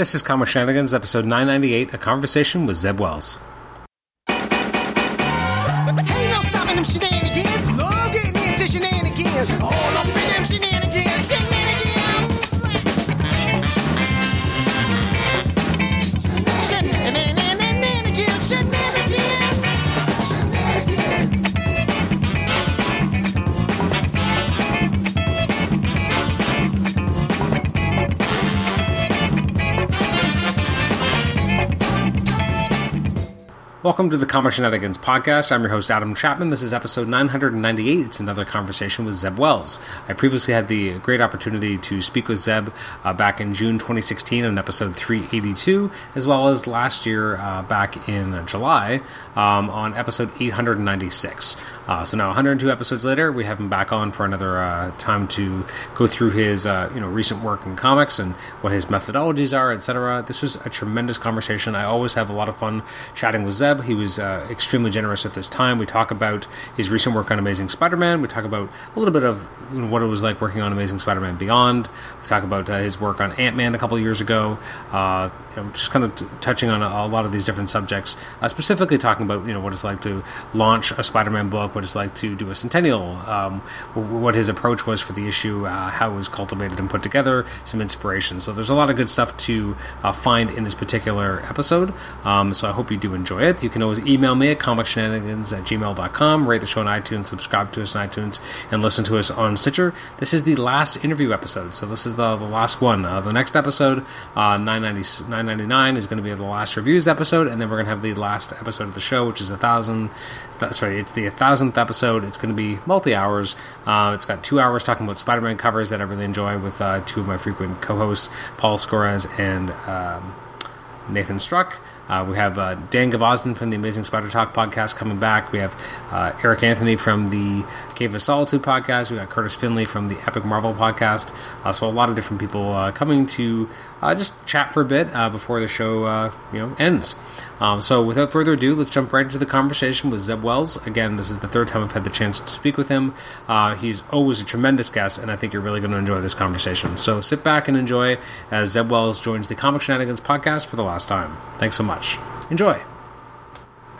This is Comic Shenanigans, episode 998, a conversation with Zeb Wells. No stopping them shenanigans. Into shenanigans. Oh, Welcome to the Comic Shenanigans podcast. I'm your host, Adam Chapman. This is episode 998. It's another conversation with Zeb Wells. I previously had the great opportunity to speak with Zeb uh, back in June 2016 on episode 382, as well as last year uh, back in July um, on episode 896. Uh, so now, 102 episodes later, we have him back on for another uh, time to go through his uh, you know recent work in comics and what his methodologies are, etc. This was a tremendous conversation. I always have a lot of fun chatting with Zeb. He was uh, extremely generous with his time. We talk about his recent work on Amazing Spider-Man. We talk about a little bit of you know, what it was like working on Amazing Spider-Man Beyond. We talk about uh, his work on Ant-Man a couple years ago. Uh, you know, just kind of t- touching on a, a lot of these different subjects, uh, specifically talking about you know what it's like to launch a Spider-Man book, what it's like to do a centennial, um, what his approach was for the issue, uh, how it was cultivated and put together, some inspiration. So there's a lot of good stuff to uh, find in this particular episode. Um, so I hope you do enjoy it. You can always email me at comicshenanigans at gmail.com, rate the show on iTunes, subscribe to us on iTunes, and listen to us on Stitcher. This is the last interview episode, so this is the, the last one. Uh, the next episode, uh, 990, 999, is going to be the last reviews episode, and then we're going to have the last episode of the show, which is a thousand. That's right, it's the thousandth episode. It's going to be multi hours. Uh, it's got two hours talking about Spider Man covers that I really enjoy with uh, two of my frequent co hosts, Paul Scores and um, Nathan Struck. Uh, we have uh, Dan Gvozden from the Amazing Spider Talk podcast coming back. We have uh, Eric Anthony from the Cave of Solitude podcast. We got Curtis Finley from the Epic Marvel podcast. Uh, so a lot of different people uh, coming to uh, just chat for a bit before the show you know ends. Um, so without further ado, let's jump right into the conversation with Zeb Wells. Again, this is the third time I've had the chance to speak with him. he's always a tremendous guest, and I think you're really going to enjoy this conversation. So sit back and enjoy as Zeb Wells joins the Comic Shenanigans podcast for the last time. Thanks so much. Enjoy.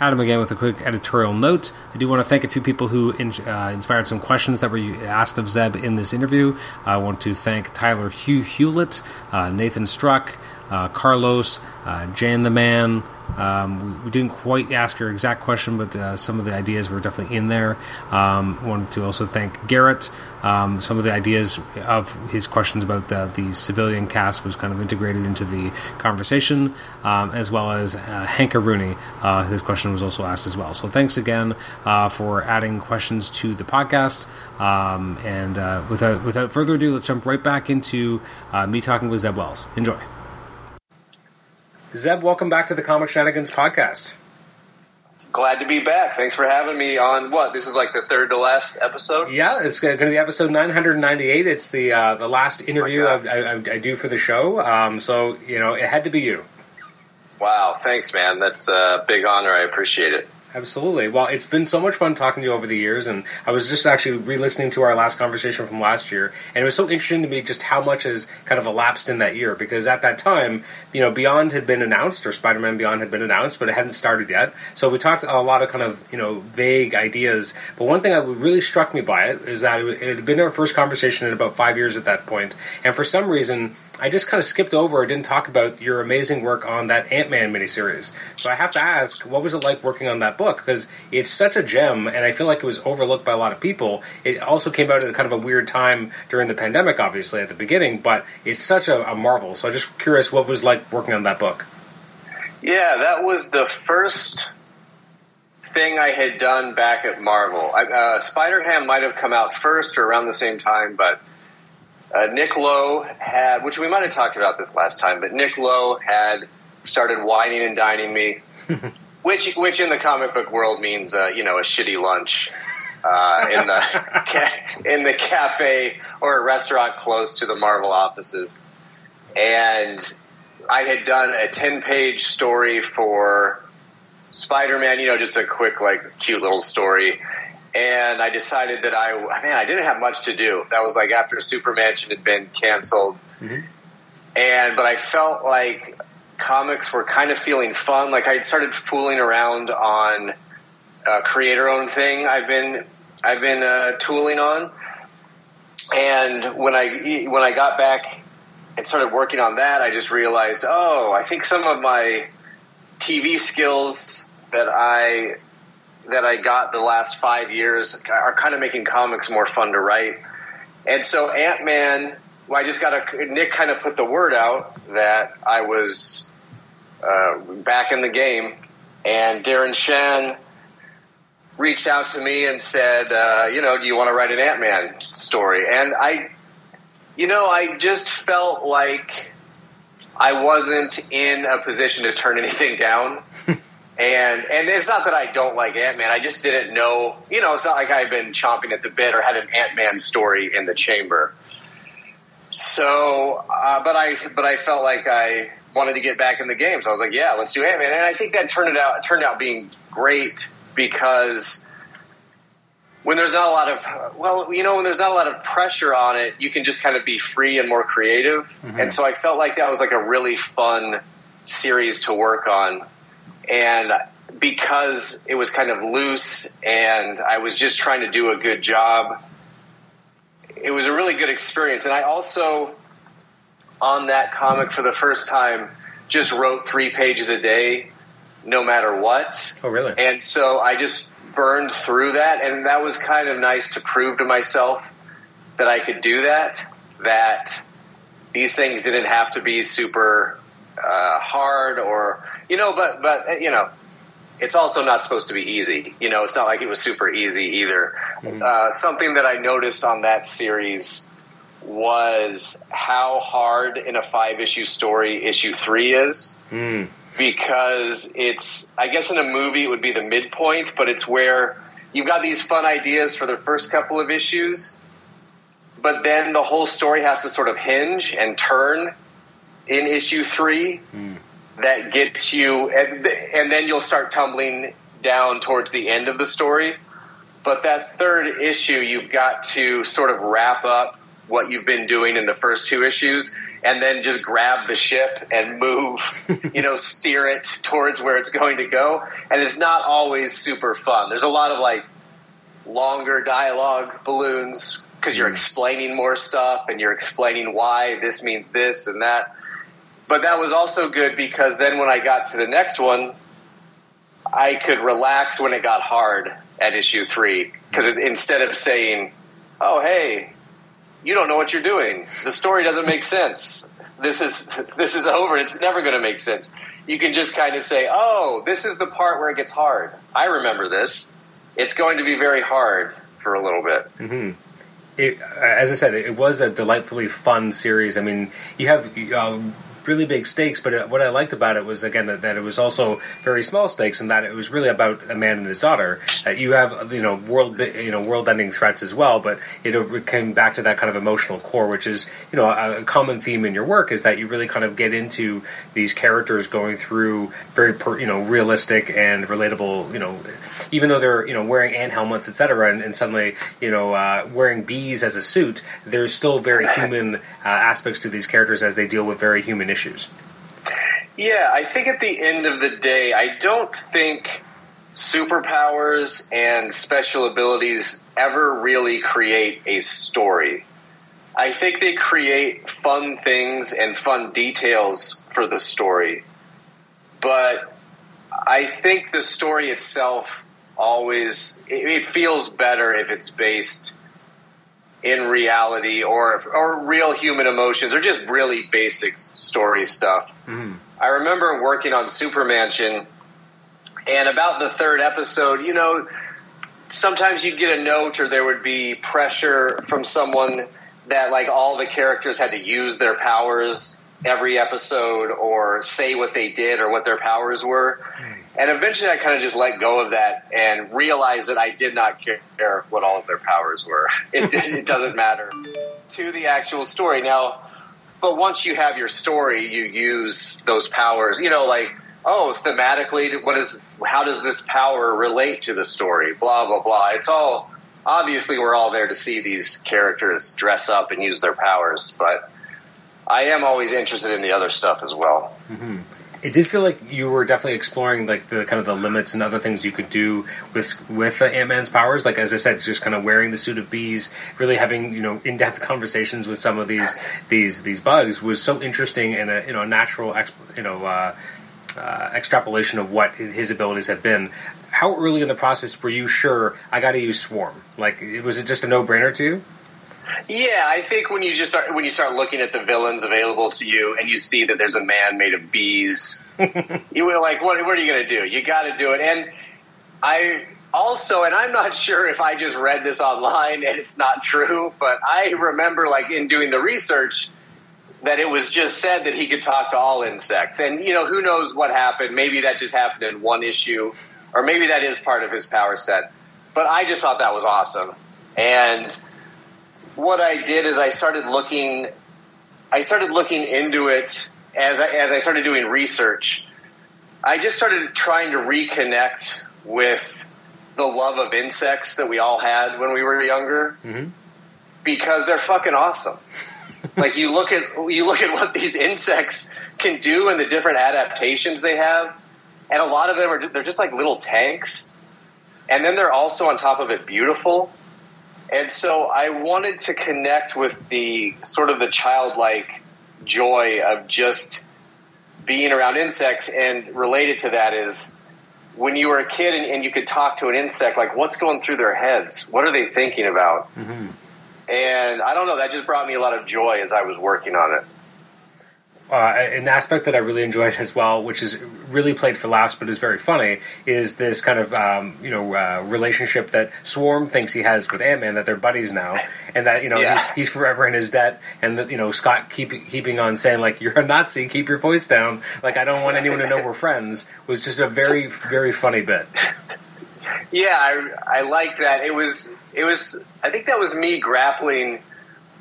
Adam again with a quick editorial note. I do want to thank a few people who in, uh, inspired some questions that were asked of Zeb in this interview. I want to thank Tyler Hugh Hewlett, uh, Nathan Struck, uh, Carlos, uh, Jan the Man. Um, we, we, didn't quite ask your exact question, but uh, some of the ideas were definitely in there. Um, wanted to also thank Garrett. Um, some of the ideas of his questions about the, the, civilian cast was kind of integrated into the conversation, um, as well as uh, Hank Rooney. Uh, his question was also asked as well. So thanks again uh, for adding questions to the podcast. Um, and uh, without without further ado, let's jump right back into uh, me talking with Zeb Wells. Enjoy. Zeb, welcome back to the Comic Shenanigans podcast. Glad to be back. Thanks for having me on. What this is like the third to last episode. Yeah, it's going to be episode 998. It's the uh, the last interview Oh I, I, I, do for the show. Um, so you know, it had to be you. Wow, thanks, man. That's a big honor. I appreciate it. Absolutely. Well, it's been so much fun talking to you over the years, and I was just actually re-listening to our last conversation from last year, and it was so interesting to me just how much has kind of elapsed in that year. Because at that time, you know, Beyond had been announced, or Spider-Man Beyond had been announced, but it hadn't started yet. So we talked a lot of kind of you know vague ideas. But one thing that really struck me by it is that it had been our first conversation in about five years at that point, and for some reason. I just kind of skipped over or didn't talk about your amazing work on that Ant Man miniseries. So I have to ask, what was it like working on that book? Because it's such a gem, and I feel like it was overlooked by a lot of people. It also came out at a kind of a weird time during the pandemic, obviously, at the beginning, but it's such a, a marvel. So I'm just curious what was like working on that book. Yeah, that was the first thing I had done back at Marvel. Uh, Spider Ham might have come out first or around the same time, but uh, Nick Lowe had, which we might have talked about this last time, but Nick Lowe had started wining and dining me, which which in the comic book world means uh, you know a shitty lunch uh, in the ca- in the cafe or a restaurant close to the Marvel offices, and I had done a ten page story for Spider Man, you know, just a quick like cute little story and I decided that I man I didn't have much to do. That was like after Supermansion had been canceled, mm-hmm. and but I felt like comics were kind of feeling fun. Like I started fooling around on a creator-owned thing. I've been I've been uh, tooling on, and when I when I got back and started working on that, I just realized, oh, I think some of my TV skills that I that I got the last five years are kind of making comics more fun to write. And so Ant Man, well, I just got a Nick kind of put the word out that I was uh, back in the game, and Darren Shan reached out to me and said, uh, you know, do you want to write an Ant Man story? And I, you know, I just felt like I wasn't in a position to turn anything down. And and it's not that I don't like Ant Man. I just didn't know. You know, it's not like I've been chomping at the bit or had an Ant Man story in the chamber. So, uh, but I but I felt like I wanted to get back in the game. So I was like, yeah, let's do Ant Man. And I think that turned it out turned out being great because when there's not a lot of well, you know, when there's not a lot of pressure on it, you can just kind of be free and more creative. Mm-hmm. And so I felt like that was like a really fun series to work on and because it was kind of loose and I was just trying to do a good job, it was a really good experience. And I also, on that comic for the first time, just wrote three pages a day, no matter what. Oh, really? And so I just burned through that, and that was kind of nice to prove to myself that I could do that. That these things didn't have to be super uh, hard or you know, but but you know, it's also not supposed to be easy. You know, it's not like it was super easy either. Mm-hmm. Uh, something that I noticed on that series was how hard in a five issue story issue three is. Mm. Because it's, I guess in a movie it would be the midpoint, but it's where you've got these fun ideas for the first couple of issues, but then the whole story has to sort of hinge and turn in issue three. Mm that gets you, and, and then you'll start tumbling down towards the end of the story. But that third issue, you've got to sort of wrap up what you've been doing in the first two issues and then just grab the ship and move, you know, steer it towards where it's going to go. And it's not always super fun. There's a lot of like longer dialogue balloons because you're mm. explaining more stuff and you're explaining why this means this and that. But that was also good because then when I got to the next one, I could relax when it got hard at issue three because instead of saying, "Oh, hey, you don't know what you're doing. The story doesn't make sense. This is this is over. It's never going to make sense." You can just kind of say, "Oh, this is the part where it gets hard. I remember this. It's going to be very hard for a little bit." Mm-hmm. It, as I said, it was a delightfully fun series. I mean, you have. Uh, really big stakes. But uh, what I liked about it was again that, that, it was also very small stakes, and that it was really about a man and his daughter. Uh, you have uh, you know world you know world ending threats as well, but uh, it came back to that kind of emotional core, which is you know a, common theme in your work is that you really kind of get into these characters going through very per, you know realistic and relatable you know even though they're you know wearing ant helmets etc and, and, suddenly you know uh, wearing bees as a suit there's still very human uh, aspects to these characters as they deal with very human issues. Yeah, I think at the end of the day, I don't think superpowers and special abilities ever really create a story. I think they create fun things and fun details for the story. But I think the story itself always it feels better if it's based in reality or or real human emotions or just really basic story stuff. Mm-hmm. I remember working on Supermansion, and about the third episode, you know, sometimes you'd get a note or there would be pressure from someone that like all the characters had to use their powers every episode or say what they did or what their powers were. And eventually I kind of just let go of that and realized that I did not care what all of their powers were. It, it doesn't matter to the actual story. Now, but once you have your story, you use those powers, you know, like, oh, thematically, what is, how does this power relate to the story? Blah, blah, blah. It's all, obviously we're all there to see these characters dress up and use their powers, but I am always interested in the other stuff as well. It did feel like you were definitely exploring like the kind of the limits and other things you could do with with uh, Ant Man's powers. Like as I said, just kind of wearing the suit of bees, really having you know in depth conversations with some of these these these bugs was so interesting and a you know natural exp- you know uh, uh, extrapolation of what his abilities have been. How early in the process were you sure I got to use Swarm? Like was it just a no brainer to you? Yeah, I think when you just start when you start looking at the villains available to you and you see that there's a man made of bees, you were like, what, what are you going to do? You got to do it. And I also, and I'm not sure if I just read this online and it's not true, but I remember like in doing the research that it was just said that he could talk to all insects. And you know, who knows what happened? Maybe that just happened in one issue, or maybe that is part of his power set. But I just thought that was awesome. And what I did is I started looking, I started looking into it as I, as I started doing research. I just started trying to reconnect with the love of insects that we all had when we were younger, mm-hmm. because they're fucking awesome. like you look at you look at what these insects can do and the different adaptations they have, and a lot of them are they're just like little tanks, and then they're also on top of it beautiful. And so I wanted to connect with the sort of the childlike joy of just being around insects. And related to that is when you were a kid and, and you could talk to an insect, like what's going through their heads? What are they thinking about? Mm-hmm. And I don't know, that just brought me a lot of joy as I was working on it. Uh, an aspect that I really enjoyed as well, which is really played for laughs but is very funny, is this kind of um, you know uh, relationship that Swarm thinks he has with Ant Man that they're buddies now, and that you know Yeah. he's, he's forever in his debt, and that you know Scott keep keeping on saying like you're a Nazi, keep your voice down, like I don't want anyone to know we're friends, was just a very very funny bit. Yeah, I, I like that. It was, it was, I think that was me grappling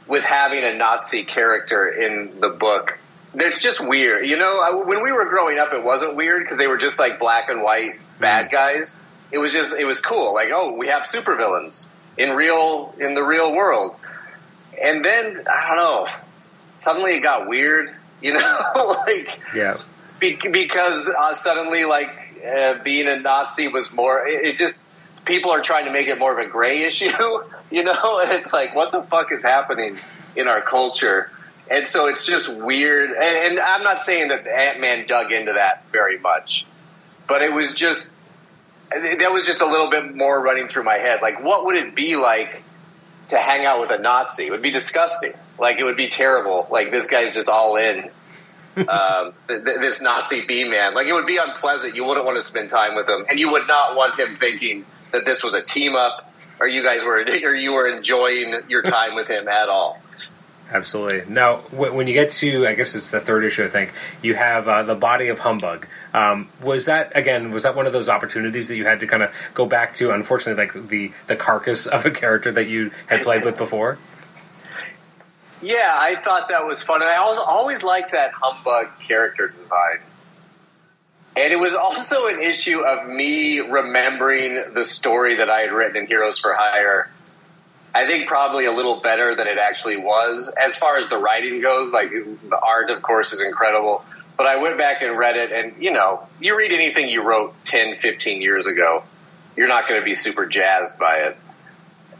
with having a Nazi character in the book. It's just weird. You know, I, when we were growing up, it wasn't weird because they were just like black and white bad guys. It was just, it was cool. Like, oh, we have supervillains in real, in the real world. And then, I don't know, suddenly it got weird, you know, like, Yeah, be- because uh, suddenly like uh, being a Nazi was more. It, it just people are trying to make it more of a gray issue, you know. And it's like, what the fuck is happening in our culture? And so it's just weird. And, and I'm not saying that Ant Man dug into that very much, but it was just that was just a little bit more running through my head. Like, what would it be like to hang out with a Nazi? It would be disgusting. Like, it would be terrible. Like, this guy's just all in um, th- th- this Nazi B man. Like it would be unpleasant. You wouldn't want to spend time with him, and you would not want him thinking that this was a team up, or you guys were, or you were enjoying your time with him at all. Absolutely. Now when you get to, I guess it's the third issue, I think you have uh, the body of humbug. Um, was that again? Was that one of those opportunities that you had to kind of go back to? Unfortunately, like the the carcass of a character that you had played with before. Yeah, I thought that was fun, and I also always liked that humbug character design. And it was also an issue of me remembering the story that I had written in Heroes for Hire. I think probably a little better than it actually was. As far as the writing goes, like the art, of course, is incredible. But I went back and read it, and you know, you read anything you wrote 10, 15 years ago, you're not going to be super jazzed by it.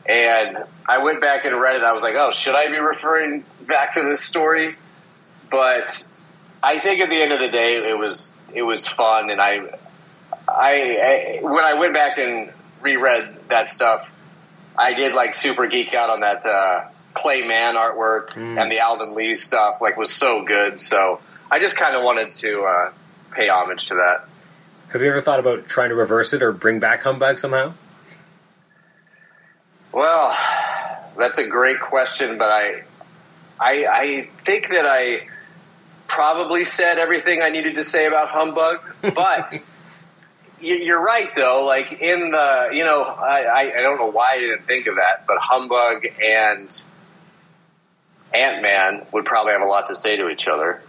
And I went back and read it. I was like, oh, should I be referring back to this story? But I think at the end of the day, it was it was fun, and I, I, I when I went back and reread that stuff, I did like super geek out on that uh, Clay Mann artwork and the Alvin Lee stuff. Like was so good. So I just kind of wanted to uh, pay homage to that. Have you ever thought about trying to reverse it or bring back humbug somehow? Well, that's a great question, but I, I, I think that I probably said everything I needed to say about humbug. But you're right, though. Like in the, you know, I, I, don't know why I didn't think of that, but humbug and Ant Man would probably have a lot to say to each other.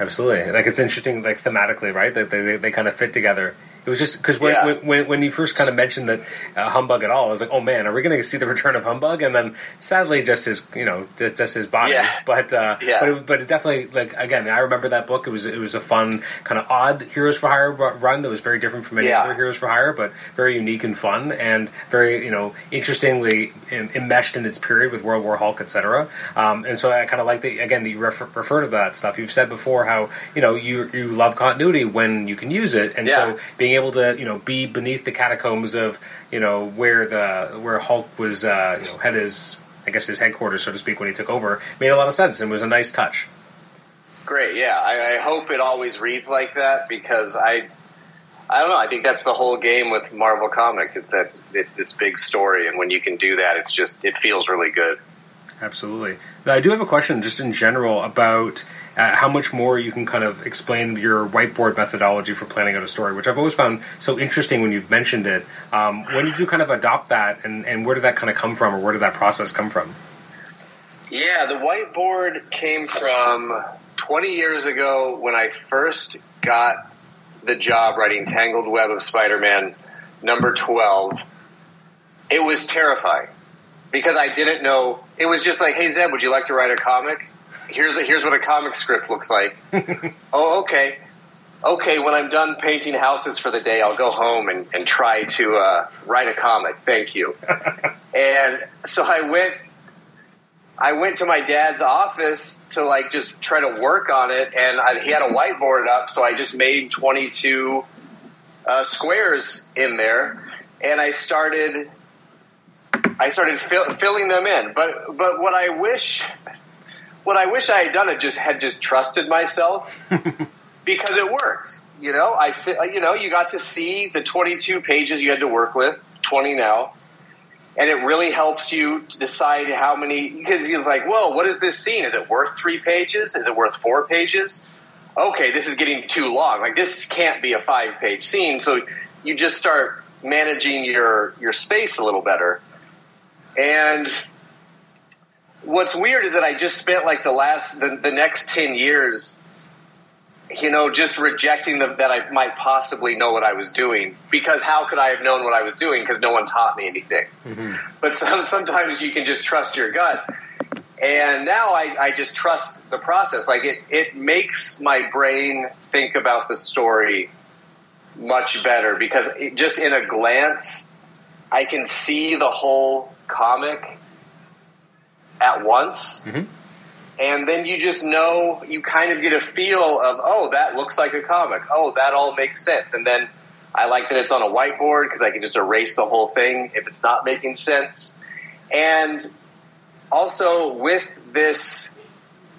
Absolutely. Like it's interesting, like thematically, right? That they, they, they kind of fit together It was just because when, Yeah. when, when you first kind of mentioned that uh, humbug at all, I was like, oh man, are we going to see the return of humbug? And then sadly, just his you know just, just his body. Yeah. But uh, Yeah. but it, but it definitely like again, I remember that book. It was it was a fun kind of odd Heroes for Hire run that was very different from any Yeah. other Heroes for Hire, but very unique and fun and very you know interestingly en- enmeshed in its period with World War Hulk, etc. Um, and so I kind of like that again that you refer, refer to that stuff. You've said before how you know you you love continuity when you can use it, and so being able to you know be beneath the catacombs of you know where the where Hulk was uh, you know had his I guess his headquarters so to speak when he took over made a lot of sense and was a nice touch. Great, yeah. I, I hope it always reads like that because I, I don't know. I think that's the whole game with Marvel Comics. It's that it's its big story, and when you can do that, it's just it feels really good. Absolutely. Now, I do have a question just in general about uh, how much more you can kind of explain your whiteboard methodology for planning out a story, which I've always found so interesting when you've mentioned it. Um, when did you kind of adopt that, and, and where did that kind of come from, or where did that process come from? Yeah, the whiteboard came from 20 years ago when I first got the job writing Tangled Web of Spider-Man number 12. It was terrifying because I didn't know. It was just like, "Hey Zeb, would you like to write a comic? Here's a, here's what a comic script looks like." oh, okay. Okay, when I'm done painting houses for the day, I'll go home and, and try to uh, write a comic. Thank you. and so I went I went to my dad's office to like just try to work on it, and I, he had a whiteboard up, so I just made 22 uh, squares in there, and I started I started fill, filling them in. But but what I wish what I wish I had done it just had just trusted myself because it worked. You know, I you know you got to see the 22 pages you had to work with, 20 now and it really helps you decide how many because he's like, "Well, what is this scene? Is it worth three pages? Is it worth four pages? Okay, this is getting too long. Like this can't be a five-page scene." So you just start managing your your space a little better. And what's weird is that I just spent like the last the, the next ten years you know, just rejecting the, that I might possibly know what I was doing because how could I have known what I was doing because no one taught me anything. Mm-hmm. But some, sometimes you can just trust your gut. And now I, I just trust the process. Like it, it makes my brain think about the story much better because it, just in a glance, I can see the whole comic at once. Mm-hmm. And then you just know you kind of get a feel of oh that looks like a comic. Oh that all makes sense. And then i like that it's on a whiteboard because i can just erase the whole thing if it's not making sense. And also with this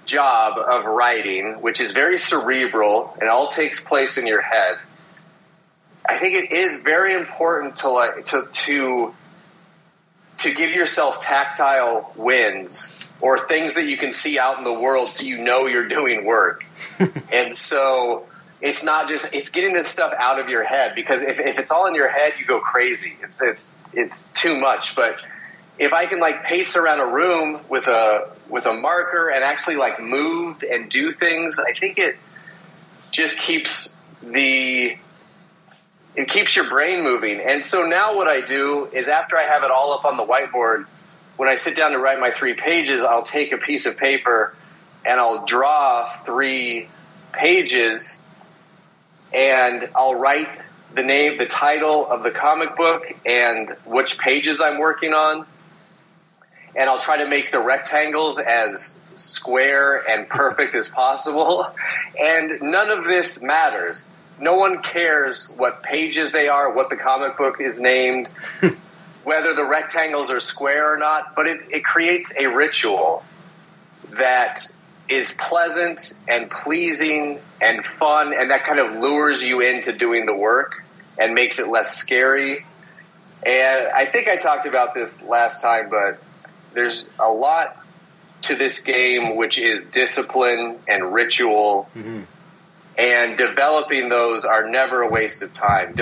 job of writing which is very cerebral and all takes place in your head i think it is very important to like to to to give yourself tactile wins or things that you can see out in the world so you know you're doing work. and so it's not just it's getting this stuff out of your head because if, if it's all in your head you go crazy. It's it's it's too much. But if I can like pace around a room with a with a marker and actually like move and do things, I think it just keeps the it keeps your brain moving. And so now what I do is after I have it all up on the whiteboard, when I sit down to write my three pages, I'll take a piece of paper and I'll draw three pages and I'll write the name, the title of the comic book and which pages I'm working on. And I'll try to make the rectangles as square and perfect as possible. And none of this matters. No one cares what pages they are, what the comic book is named, whether the rectangles are square or not, but it, it creates a ritual that is pleasant and pleasing and fun, and that kind of lures you into doing the work and makes it less scary. And I think I talked about this last time, but there's a lot to this game which is discipline and ritual, mm-hmm. And developing those are never a waste of time.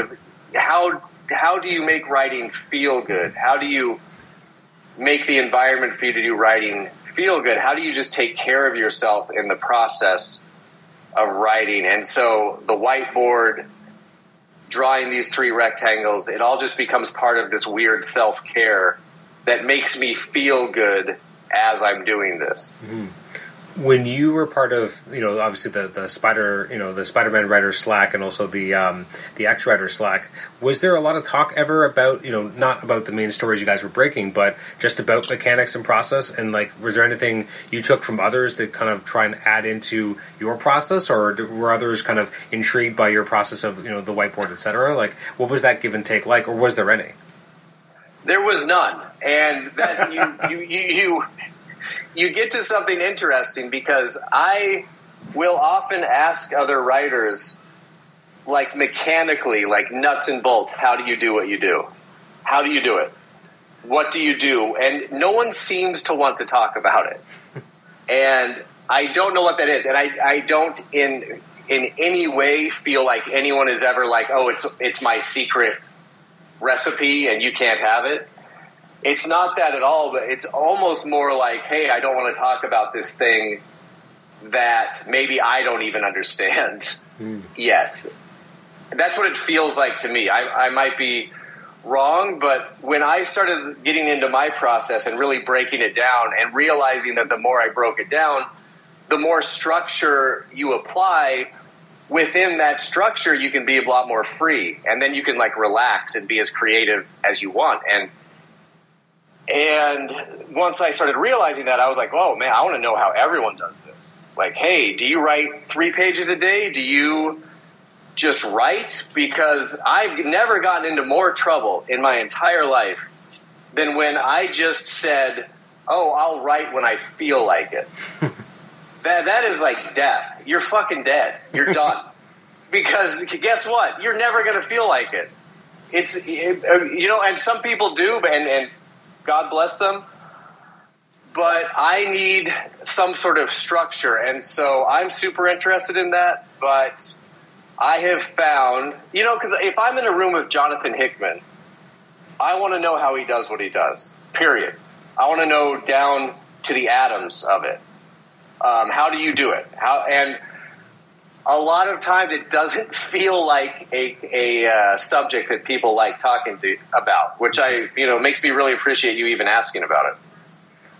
How how do you make writing feel good? How do you make the environment for you to do writing feel good? How do you just take care of yourself in the process of writing? And so the whiteboard drawing these three rectangles, it all just becomes part of this weird self care that makes me feel good as I'm doing this. Mm-hmm. When you were part of you know obviously the the spider you know the spider-man writer slack and also the um, the x writer slack was there a lot of talk ever about you know not about the main stories you guys were breaking but just about mechanics and process? And like was there anything you took from others to kind of try and add into your process? Or were others kind of intrigued by your process of you know the whiteboard etc like what was that give and take like or was there any? There was none, and that you you, you you you get to something interesting because I will often ask other writers, like mechanically, like nuts and bolts, how do you do what you do? How do you do it? What do you do? And no one seems to want to talk about it. And I don't know what that is, and I, I don't in in any way feel like anyone is ever like, oh, it's it's my secret recipe and you can't have it. It's not that at all, but it's almost more like, hey, I don't want to talk about this thing that maybe I don't even understand hmm. yet. That's what it feels like to me. I, I might be wrong, but when I started getting into my process and really breaking it down and realizing that the more I broke it down, the more structure you apply within that structure, you can be a lot more free, and then you can like relax and be as creative as you want. And and once I started realizing that, I was like, oh man, I want to know how everyone does this. Like, hey, do you write three pages a day? Do you just write? Because I've never gotten into more trouble in my entire life than when I just said, oh, I'll write when I feel like it. that that is like death. You're fucking dead. You're done. because guess what? You're never going to feel like it. It's it, uh, you know, and some people do, and and God bless them. But I need some sort of structure, and so I'm super interested in that. But I have found, you know, because if I'm in a room with Jonathan Hickman, I want to know how he does what he does. Period. I want to know down to the atoms of it. Um, how do you do it? How and a lot of times it doesn't feel like a, a uh, subject that people like talking to about, which I you know makes me really appreciate you even asking about it.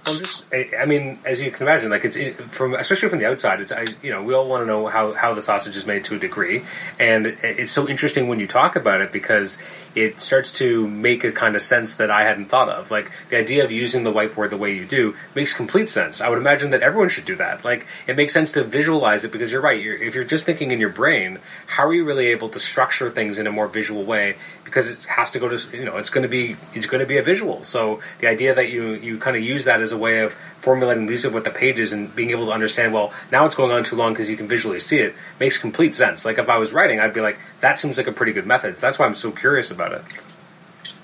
I'm just, I I mean, as you can imagine, like it's it, from, especially from the outside, it's, I, you know, we all want to know how, how the sausage is made to a degree, and it- it's so interesting when you talk about it because it starts to make a kind of sense that I hadn't thought of. Like the idea of using the whiteboard the way you do makes complete sense. I would imagine that everyone should do that. Like it makes sense to visualize it because you're right. You're, if you're just thinking in your brain, how are you really able to structure things in a more visual way? Because it has to go to, you know, it's going to be, it's going to be a visual. So the idea that you you kind of use that as a way of formulating these what the pages and being able to understand. Well, now it's going on too long because you can visually see it makes complete sense. Like if I was writing, I'd be like, that seems like a pretty good method. So That's why I'm so curious about it.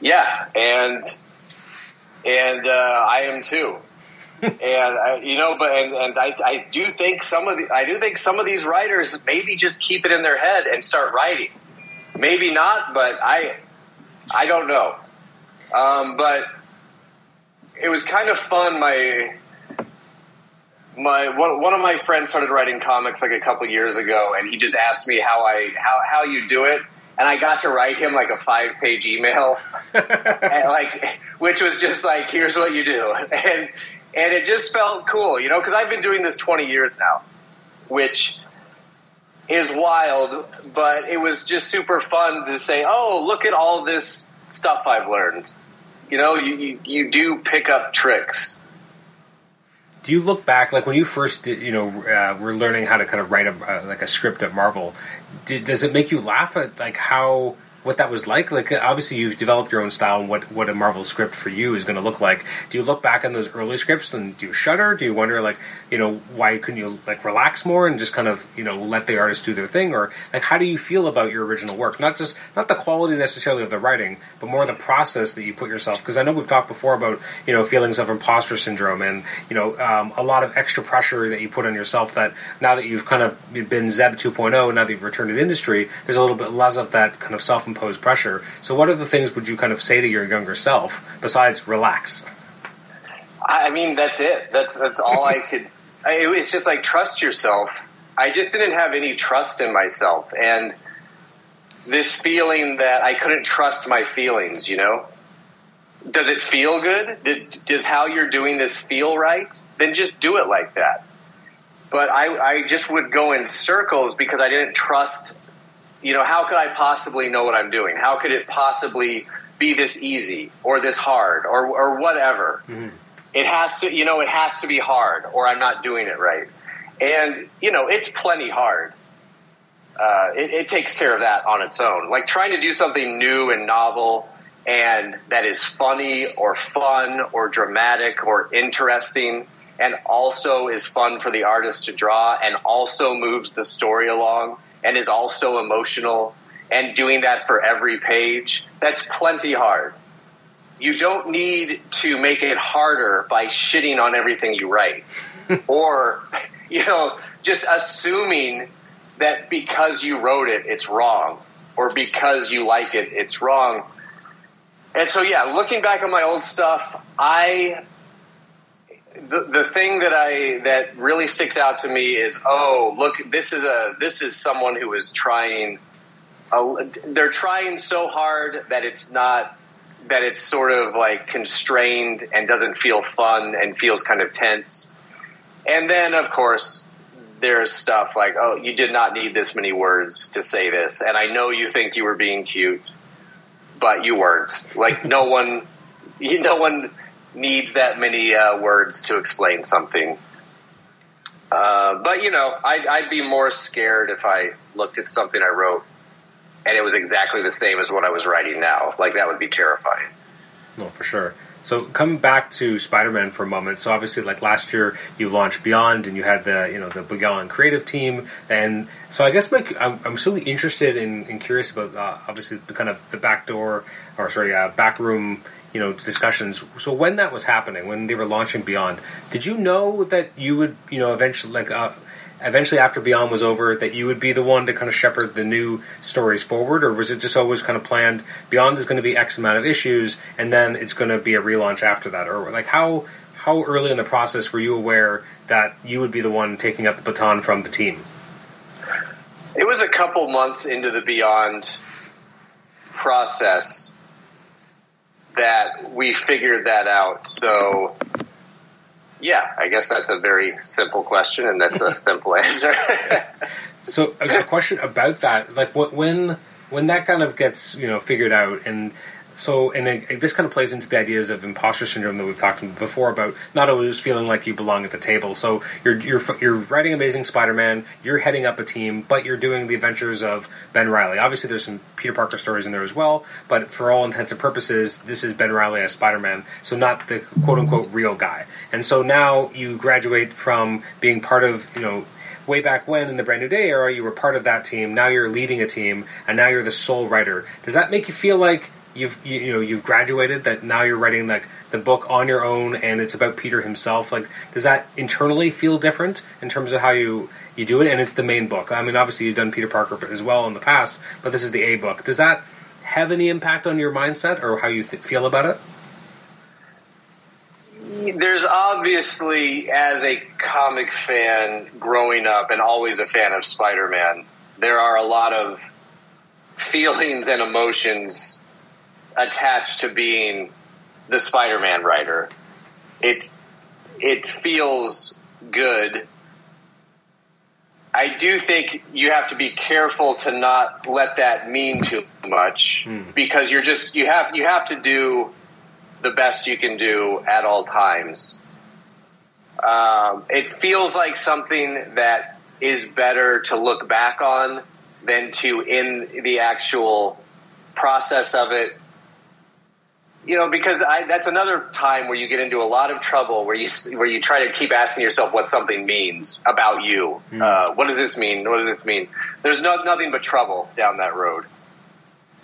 Yeah, and and uh, I am too. and I, you know, but and, and I, I do think some of the I do think some of these writers maybe just keep it in their head and start writing. Maybe not, but I I don't know. Um, but it was kind of fun. My my one, one of my friends started writing comics like a couple years ago, and he just asked me how I how how you do it, and I got to write him like a five page email, and like which was just like here's what you do, and and it just felt cool, you know, because I've been doing this twenty years now, which is wild, but it was just super fun to say, oh, look at all this stuff I've learned. You know, you, you, you do pick up tricks. Do you look back, like when you first, did, you know, uh, were learning how to kind of write a uh, like a script at Marvel? Did, does it make you laugh at like how what that was like? Like obviously you've developed your own style and what what a Marvel script for you is going to look like. Do you look back on those early scripts and do you shudder? Do you wonder like you know why couldn't you like relax more and just kind of you know let the artist do their thing or like how do you feel about your original work? Not just not the quality necessarily of the writing, but more the process that you put yourself. Because I know we've talked before about you know feelings of imposter syndrome and you know um, a lot of extra pressure that you put on yourself. That now that you've kind of been Zeb 2.0, now that you've returned to the industry, there's a little bit less of that kind of self-imposed pressure. So what other things would you kind of say to your younger self besides relax? I mean, that's it. That's that's all I could. I, it's just like trust yourself. I just didn't have any trust in myself, and this feeling that I couldn't trust my feelings. You know, does it feel good? Did, does how you're doing this feel right? Then just do it like that. But I, I just would go in circles because I didn't trust. You know, how could I possibly know what I'm doing? How could it possibly be this easy or this hard or or whatever? Mm-hmm. It has to, you know, it has to be hard or I'm not doing it right. And you know, it's plenty hard. Uh, it, it takes care of that on its own. Like trying to do something new and novel and that is funny or fun or dramatic or interesting and also is fun for the artist to draw and also moves the story along and is also emotional and doing that for every page. That's plenty hard. You don't need to make it harder by shitting on everything you write or, you know, just assuming that because you wrote it, it's wrong or because you like it, it's wrong. And so, yeah, looking back on my old stuff, I the, the thing that I that really sticks out to me is oh look this is a this is someone who is trying a, they're trying so hard that it's not that it's sort of like constrained and doesn't feel fun and feels kind of tense. And then of course there's stuff like oh you did not need this many words to say this. And I know you think you were being cute but you weren't. Like no one you, no one needs that many uh, words to explain something. Uh, but you know, I'd, I'd be more scared if I looked at something I wrote and it was exactly the same as what I was writing now. Like that would be terrifying. No, for sure. So coming back to Spider-Man for a moment. So obviously, like last year, you launched Beyond, and you had the you know the Beyond creative team, and so I guess my, I'm, I'm so interested in and curious about uh, obviously the kind of the back door or sorry uh, back room you know discussions. So when that was happening, when they were launching Beyond, did you know that you would you know eventually like uh, eventually after Beyond was over that you would be the one to kind of shepherd the new stories forward, or was it just always kind of planned? Beyond is going to be X amount of issues, and then it's going to be a relaunch after that, or like how how early in the process were you aware that you would be the one taking up the baton from the team? It was a couple months into the Beyond process that we figured that out. So, yeah, I guess that's a very simple question, and that's a simple answer. So a, question about that, like when when that kind of gets you know figured out, and so and it, this kind of plays into the ideas of imposter syndrome that we've talked about before about not always feeling like you belong at the table. So you're you're you're writing Amazing Spider-Man, you're heading up a team, but you're doing the adventures of Ben Reilly. Obviously, there's some Peter Parker stories in there as well, but for all intents and purposes, this is Ben Reilly as Spider-Man, so not the quote unquote real guy. And so now you graduate from being part of you know way back when in the Brand New Day era, you were part of that team. Now you're leading a team, and now you're the sole writer. Does that make you feel like you've you, you know you've graduated? That now you're writing like the book on your own, and it's about Peter himself. Like, does that internally feel different in terms of how you you do it? And it's the main book. I mean, obviously you've done Peter Parker as well in the past, but this is the A book. Does that have any impact on your mindset or how you th- feel about it? There's obviously, as a comic fan growing up and always a fan of Spider Man, there are a lot of feelings and emotions attached to being the Spider Man writer. It it feels good. I do think you have to be careful to not let that mean too much hmm. because you're just you have you have to do the best you can do at all times. Um, it feels like something that is better to look back on than to in the actual process of it. You know, because I, that's another time where you get into a lot of trouble where you where you try to keep asking yourself what something means about you. Uh, what does this mean? What does this mean? There's no, nothing but trouble down that road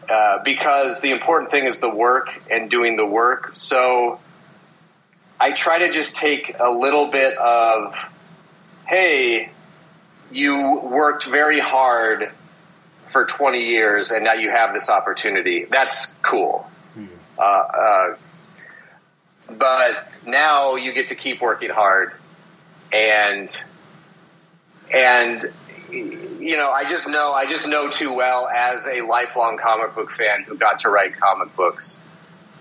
uh, because the important thing is the work and doing the work. So I try to just take a little bit of, hey, you worked very hard for 20 years and now you have this opportunity. That's cool. Uh, uh, but now you get to keep working hard and and you know, I just know, I just know too well as a lifelong comic book fan who got to write comic books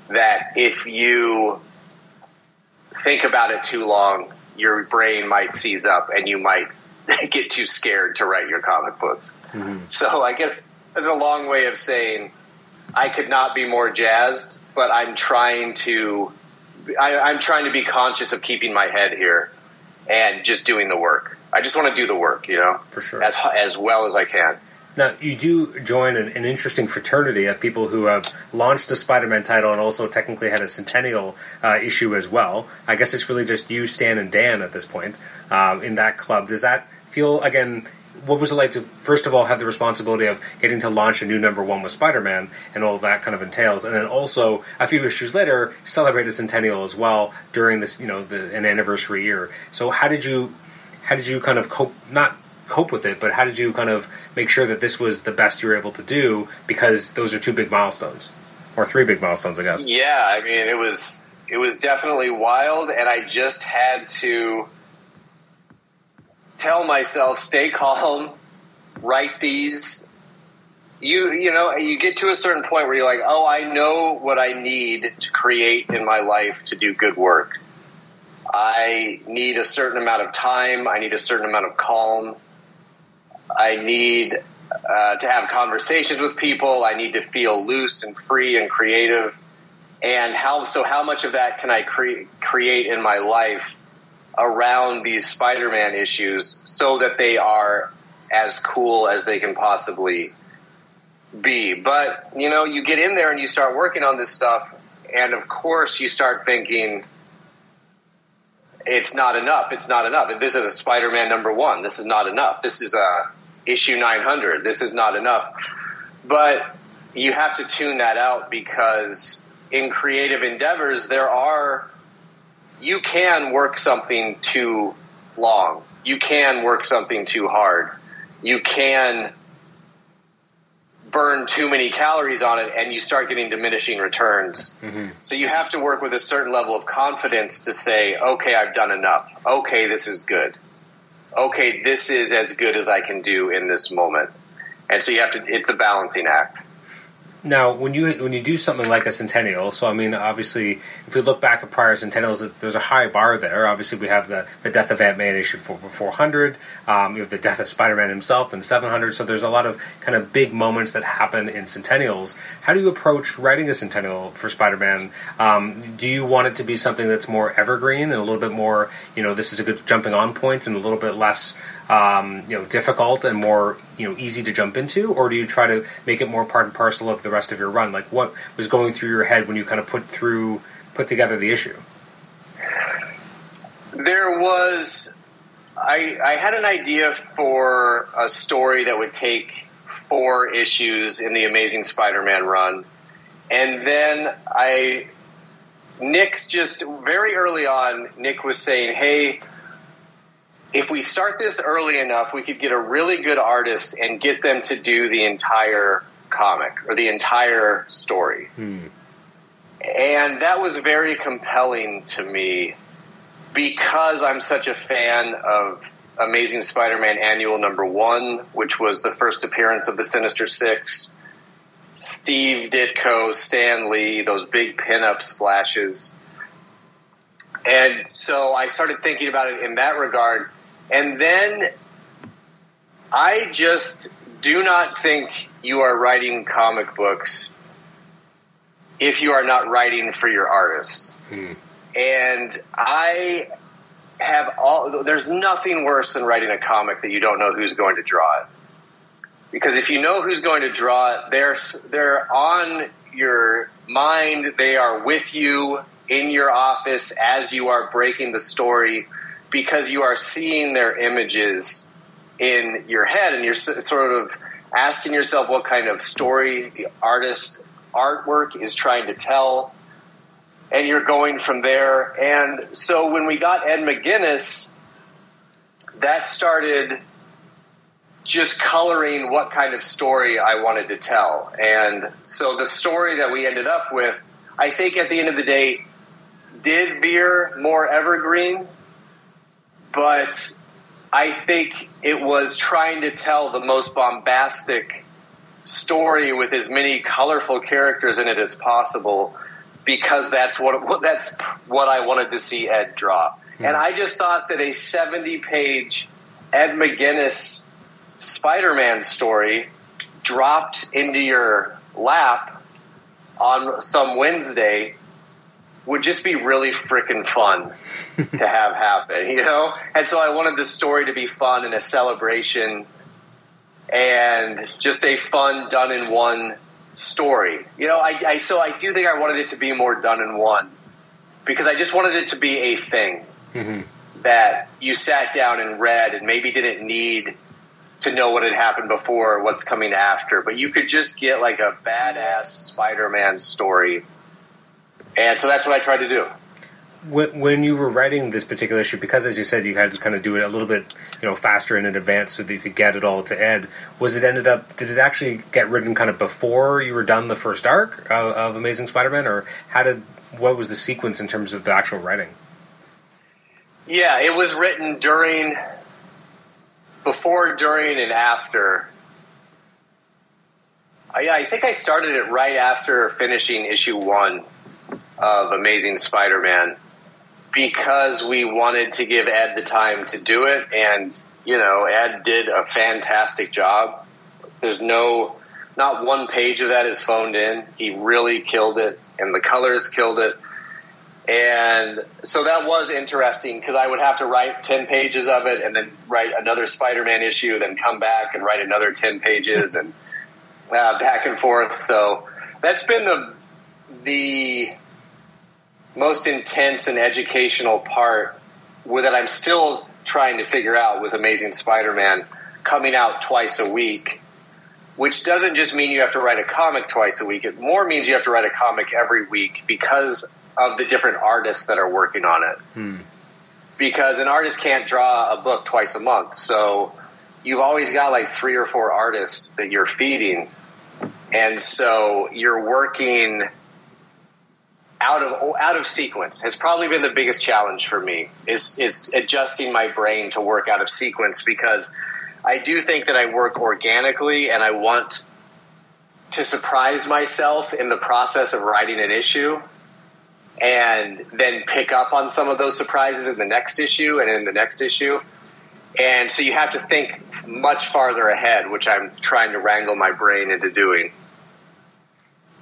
that if you think about it too long, your brain might seize up and you might get too scared to write your comic books. Mm-hmm. So I guess that's a long way of saying I could not be more jazzed, but I'm trying to, I, I'm trying to be conscious of keeping my head here and just doing the work. I just want to do the work, you know, For sure. as as well as I can. Now, you do join an, an interesting fraternity of people who have launched a Spider-Man title and also technically had a Centennial uh, issue as well. I guess it's really just you, Stan, and Dan at this point um, in that club. Does that feel again? What was it like to first of all have the responsibility of getting to launch a new number one with Spider-Man and all that kind of entails, and then also a few issues later celebrate a Centennial as well during this, you know, the, an anniversary year. So how did you, how did you kind of cope? Not cope with it, but how did you kind of make sure that this was the best you were able to do? Because those are two big milestones, or three big milestones, I guess. Yeah, I mean, it was it was definitely wild, and I just had to tell myself, stay calm, write these. You you know, you get to a certain point where you're like, oh, I know what I need to create in my life to do good work. I need a certain amount of time. I need a certain amount of calm. I need uh, to have conversations with people. I need to feel loose and free and creative. And how so? How much of that can I cre- create in my life around these Spider-Man issues so that they are as cool as they can possibly be? But you know, you get in there and you start working on this stuff, and of course, you start thinking. It's not enough. It's not enough. This is a Spider-Man number one. This is not enough. This is a issue 900. This is not enough. But you have to tune that out because in creative endeavors, there are, you can work something too long. You can work something too hard. You can burn too many calories on it and you start getting diminishing returns. Mm-hmm. So you have to work with a certain level of confidence to say, okay, I've done enough. Okay, this is good. Okay, this is as good as I can do in this moment. And so you have to, it's a balancing act. Now, when you when you do something like a centennial, so I mean, obviously, if we look back at prior centennials, there's a high bar there. Obviously, we have the, the death of Aunt May issue 400. Um, you have the death of Spider Man himself in 700. So there's a lot of kind of big moments that happen in centennials. How do you approach writing a centennial for Spider Man? Um, do you want it to be something that's more evergreen and a little bit more, you know, this is a good jumping on point and a little bit less um, you know difficult and more you know easy to jump into, or do you try to make it more part and parcel of the rest of your run? Like what was going through your head when you kind of put through put together the issue? There was, I, I had an idea for a story that would take four issues in the Amazing Spider-Man run, and then I, Nick's just very early on. Nick was saying, "Hey." If we start this early enough, we could get a really good artist and get them to do the entire comic or the entire story. Hmm. And that was very compelling to me because I'm such a fan of Amazing Spider-Man Annual Number One, which was the first appearance of the Sinister Six. Steve Ditko, Stan Lee, those big pinup splashes. And so I started thinking about it in that regard. And then I just do not think you are writing comic books if you are not writing for your artist. Hmm. And I have all, there's nothing worse than writing a comic that you don't know who's going to draw it. Because if you know who's going to draw it, they're, they're on your mind, they are with you in your office as you are breaking the story because you are seeing their images in your head and you're sort of asking yourself what kind of story the artist artwork is trying to tell. And you're going from there. And so when we got ed mcguinness that started just coloring what kind of story i wanted to tell. And so the story that we ended up with i think at the end of the day did veer more evergreen but I think it was trying to tell the most bombastic story with as many colorful characters in it as possible because that's what that's what I wanted to see Ed draw. Mm-hmm. And I just thought that a 70 page Ed McGuinness Spider-Man story dropped into your lap on some Wednesday would just be really freaking fun to have happen, you know? And so I wanted the story to be fun and a celebration and just a fun done in one story. You know, I, I so I do think I wanted it to be more done in one because I just wanted it to be a thing mm-hmm. that you sat down and read and maybe didn't need to know what had happened before or what's coming after, but you could just get like a badass Spider-Man story. And so that's what I tried to do when you were writing this particular issue, because as you said, you had to kind of do it a little bit, you know, faster and in advance so that you could get it all to Ed. Was it ended up? Did it actually get written kind of before you were done the first arc of, of Amazing Spider-Man, or how did? What was the sequence in terms of the actual writing? Yeah, it was written during, before, during, and after. Uh, I, I think I started it right after finishing issue one of Amazing Spider-Man because we wanted to give Ed the time to do it, and you know, Ed did a fantastic job. There's no, not one page of that is phoned in. He really killed it, and the colors killed it. And so that was interesting because I would have to write 10 pages of it and then write another Spider Man issue, then come back and write another 10 pages and uh, back and forth. So that's been the, the most intense and educational part with that I'm still trying to figure out with Amazing Spider-Man coming out twice a week, which doesn't just mean you have to write a comic twice a week. It more means you have to write a comic every week because of the different artists that are working on it. Hmm. Because an artist can't draw a book twice a month. So you've always got like three or four artists that you're feeding. And so you're working – out of out of sequence has probably been the biggest challenge for me is is adjusting my brain to work out of sequence because I do think that I work organically and I want to surprise myself in the process of writing an issue and then pick up on some of those surprises in the next issue and in the next issue. And so you have to think much farther ahead, which I'm trying to wrangle my brain into doing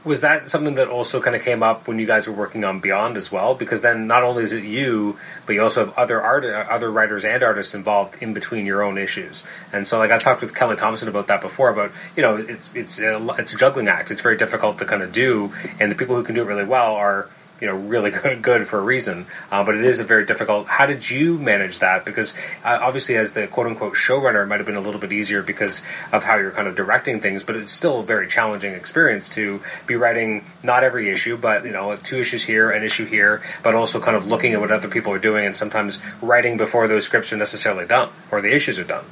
was that something that also kind of came up when you guys were working on Beyond as well? Because then not only is it you, but you also have other art, uh, other writers and artists involved in between your own issues. And so, like I've talked with Kelly Thompson about that before. About you know, it's it's a, it's a juggling act. It's very difficult to kind of do, and the people who can do it really well are you know really good, good for a reason. Uh, but it is a very difficult. How did you manage that? Because uh, obviously, as the quote unquote showrunner, it might have been a little bit easier because of how you're kind of directing things. But it's still a very challenging experience to be writing not every issue, but you know two issues here, an issue here, but also kind of looking at what other people are doing and sometimes writing before those scripts are necessarily done or the issues are done.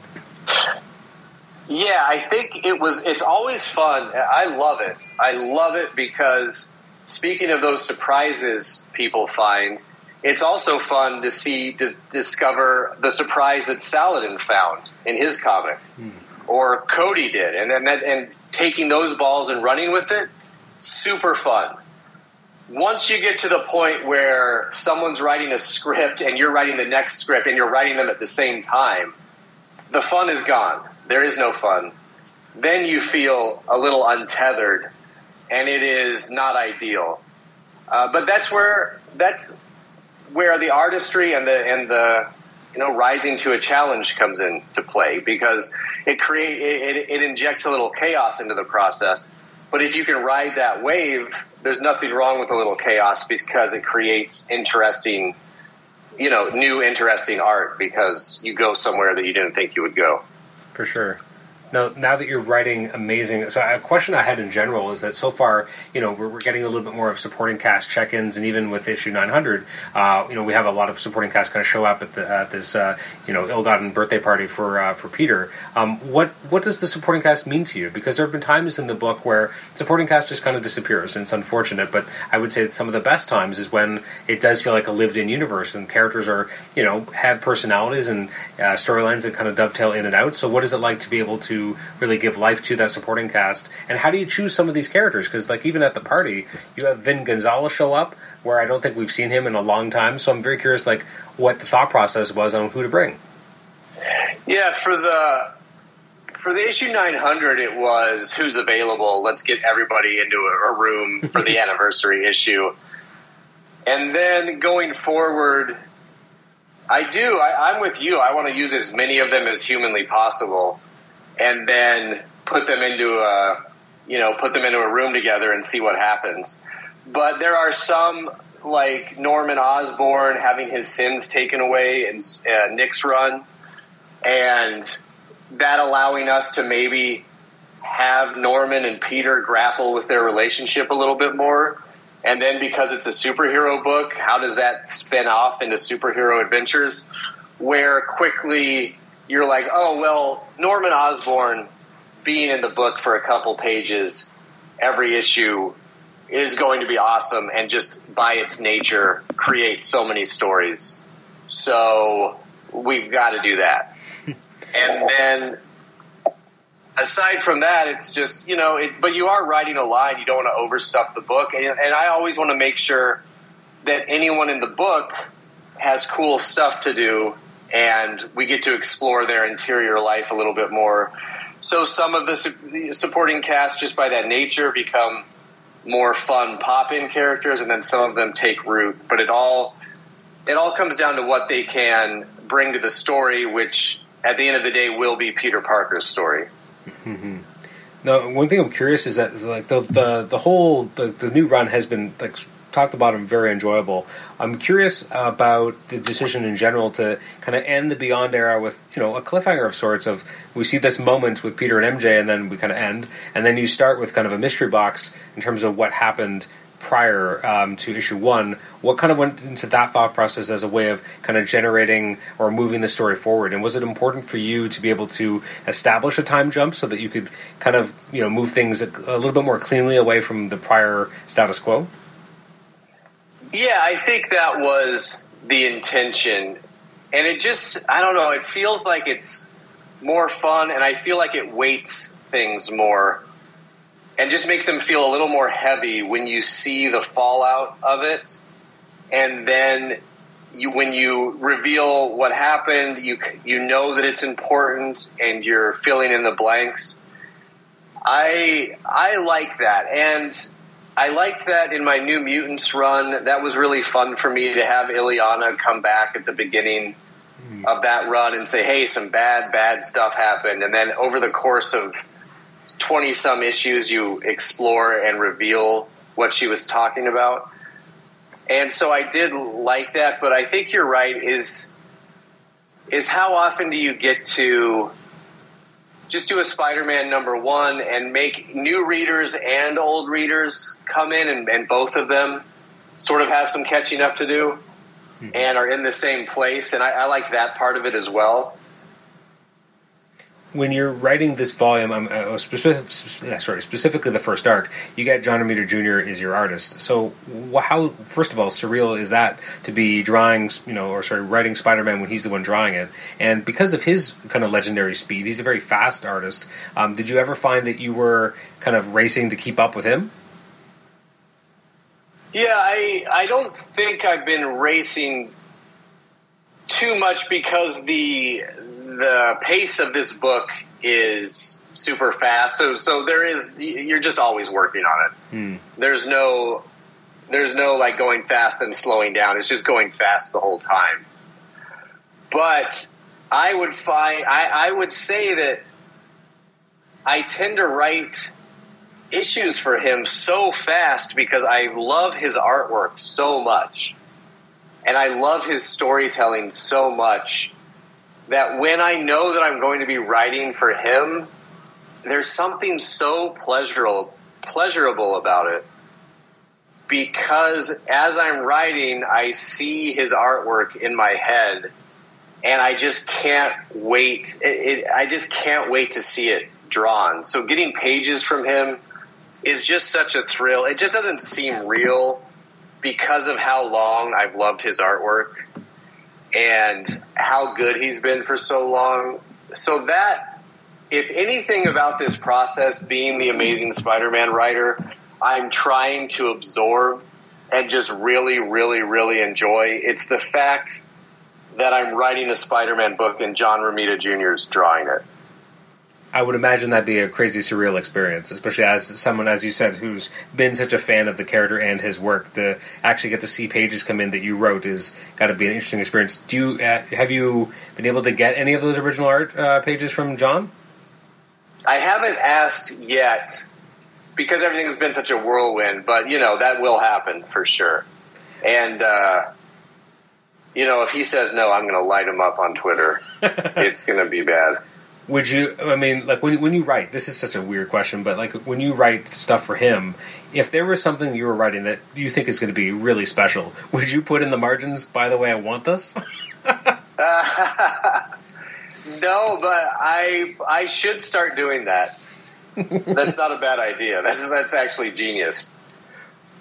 Yeah, I think it was. It's always fun. I love it. I love it because speaking of those surprises people find, it's also fun to see to discover the surprise that Saladin found in his comic, hmm. or Cody did, and and, that, and taking those balls and running with it, super fun. Once you get to the point where someone's writing a script and you're writing the next script and you're writing them at the same time, the fun is gone. There is no fun. Then you feel a little untethered and it is not ideal. Uh, but that's where that's where the artistry and the and the you know rising to a challenge comes into play because it create it, it, injects a little chaos into the process. But if you can ride that wave, there's nothing wrong with a little chaos because it creates interesting, you know, new interesting art because you go somewhere that you didn't think you would go. For sure. Now, now that you're writing amazing, so a question I had in general is that so far, you know, we're, we're getting a little bit more of supporting cast check-ins, and even with issue 900, uh, you know, we have a lot of supporting cast kind of show up at, the, at this, uh, you know, ill-gotten birthday party for uh, for Peter. Um, what what does the supporting cast mean to you? Because there have been times in the book where supporting cast just kind of disappears, and it's unfortunate. But I would say that some of the best times is when it does feel like a lived-in universe, and characters are, you know, have personalities and uh, storylines that kind of dovetail in and out. So, what is it like to be able to really give life to that supporting cast? And how do you choose some of these characters? Because like even at the party, you have Vin Gonzales show up, where I don't think we've seen him in a long time. So I'm very curious, like what the thought process was on who to bring. Yeah, for the for the issue 900, it was who's available. Let's get everybody into a, a room for the anniversary issue. And then going forward, I do. I, I'm with you. I want to use as many of them as humanly possible and then put them into a you know put them into a room together and see what happens. But there are some like Norman Osborn having his sins taken away in uh, Nick's run, and that allowing us to maybe have Norman and Peter grapple with their relationship a little bit more. And then because it's a superhero book, how does that spin off into superhero adventures? Where quickly you're like, oh well, Norman Osborn being in the book for a couple pages every issue is going to be awesome and just by its nature create so many stories. So we've got to do that. and then aside from that, it's just, you know, it, but you are writing a line. You don't want to overstuff the book. And, and I always want to make sure that anyone in the book has cool stuff to do and we get to explore their interior life a little bit more. So some of the, su- supporting cast, just by that nature, become more fun pop-in characters, and then some of them take root. But it all it all comes down to what they can bring to the story, which at the end of the day will be Peter Parker's story. Mm-hmm. Now, one thing I'm curious is that like the, the the whole the, the new run has been like talked about and very enjoyable. I'm curious about the decision in general to kind of end the Beyond era with you know a cliffhanger of sorts. Of we see this moment with Peter and MJ, and then we kind of end, and then you start with kind of a mystery box in terms of what happened prior um, to issue one. What kind of went into that thought process as a way of kind of generating or moving the story forward? And was it important for you to be able to establish a time jump so that you could kind of you know move things a, a little bit more cleanly away from the prior status quo? Yeah, I think that was the intention. And it just, I don't know, it feels like it's more fun and I feel like it weights things more and just makes them feel a little more heavy when you see the fallout of it. And then you, when you reveal what happened, you, you know that it's important and you're filling in the blanks. I, I like that. And I liked that in my New Mutants run. That was really fun for me to have Illyana come back at the beginning mm. of that run and say, "Hey, some bad, bad stuff happened," and then over the course of twenty some issues, you explore and reveal what she was talking about. And so I did like that, but I think you're right. Is is how often do you get to just do a Spider-Man number one and make new readers and old readers come in and, and both of them sort of have some catching up to do mm-hmm. and are in the same place. And I, I like that part of it as well when you're writing this volume, um, uh, specific, sorry, specifically the first arc, you get John Romita Jr. is your artist. So, how first of all surreal is that to be drawing, you know, or sorry, writing Spider-Man when he's the one drawing it? And because of his kind of legendary speed, he's a very fast artist. Um, did you ever find that you were kind of racing to keep up with him? Yeah, I I don't think I've been racing too much because the the pace of this book is super fast. So so there is you're just always working on it. Hmm. There's no there's no like going fast and slowing down. It's just going fast the whole time. But I would find I, I would say that I tend to write issues for him so fast because I love his artwork so much. And I love his storytelling so much that when I know that I'm going to be writing for him, there's something so pleasurable pleasurable about it because as I'm writing, I see his artwork in my head, and I just can't wait. It, it, I just can't wait to see it drawn. So getting pages from him is just such a thrill. It just doesn't seem real because of how long I've loved his artwork and how good he's been for so long. So that, if anything about this process being the amazing Spider-Man writer, I'm trying to absorb and just really, really, really enjoy. It's the fact that I'm writing a Spider-Man book and John Romita Jr. is drawing it. I would imagine that'd be a crazy surreal experience, especially as someone, as you said, who's been such a fan of the character and his work. To actually get to see pages come in that you wrote is got to be an interesting experience. Do you uh, have you been able to get any of those original art uh, pages from John? I haven't asked yet because everything has been such a whirlwind, but you know that will happen for sure. And uh, you know, if he says no, I'm going to light him up on Twitter. it's going to be bad. Would you? I mean, like when when you write, this is such a weird question, but like when you write stuff for him, if there was something you were writing that you think is going to be really special, would you put in the margins? By the way, I want this. uh, no, but I I should start doing that. that's not a bad idea. That's that's actually genius.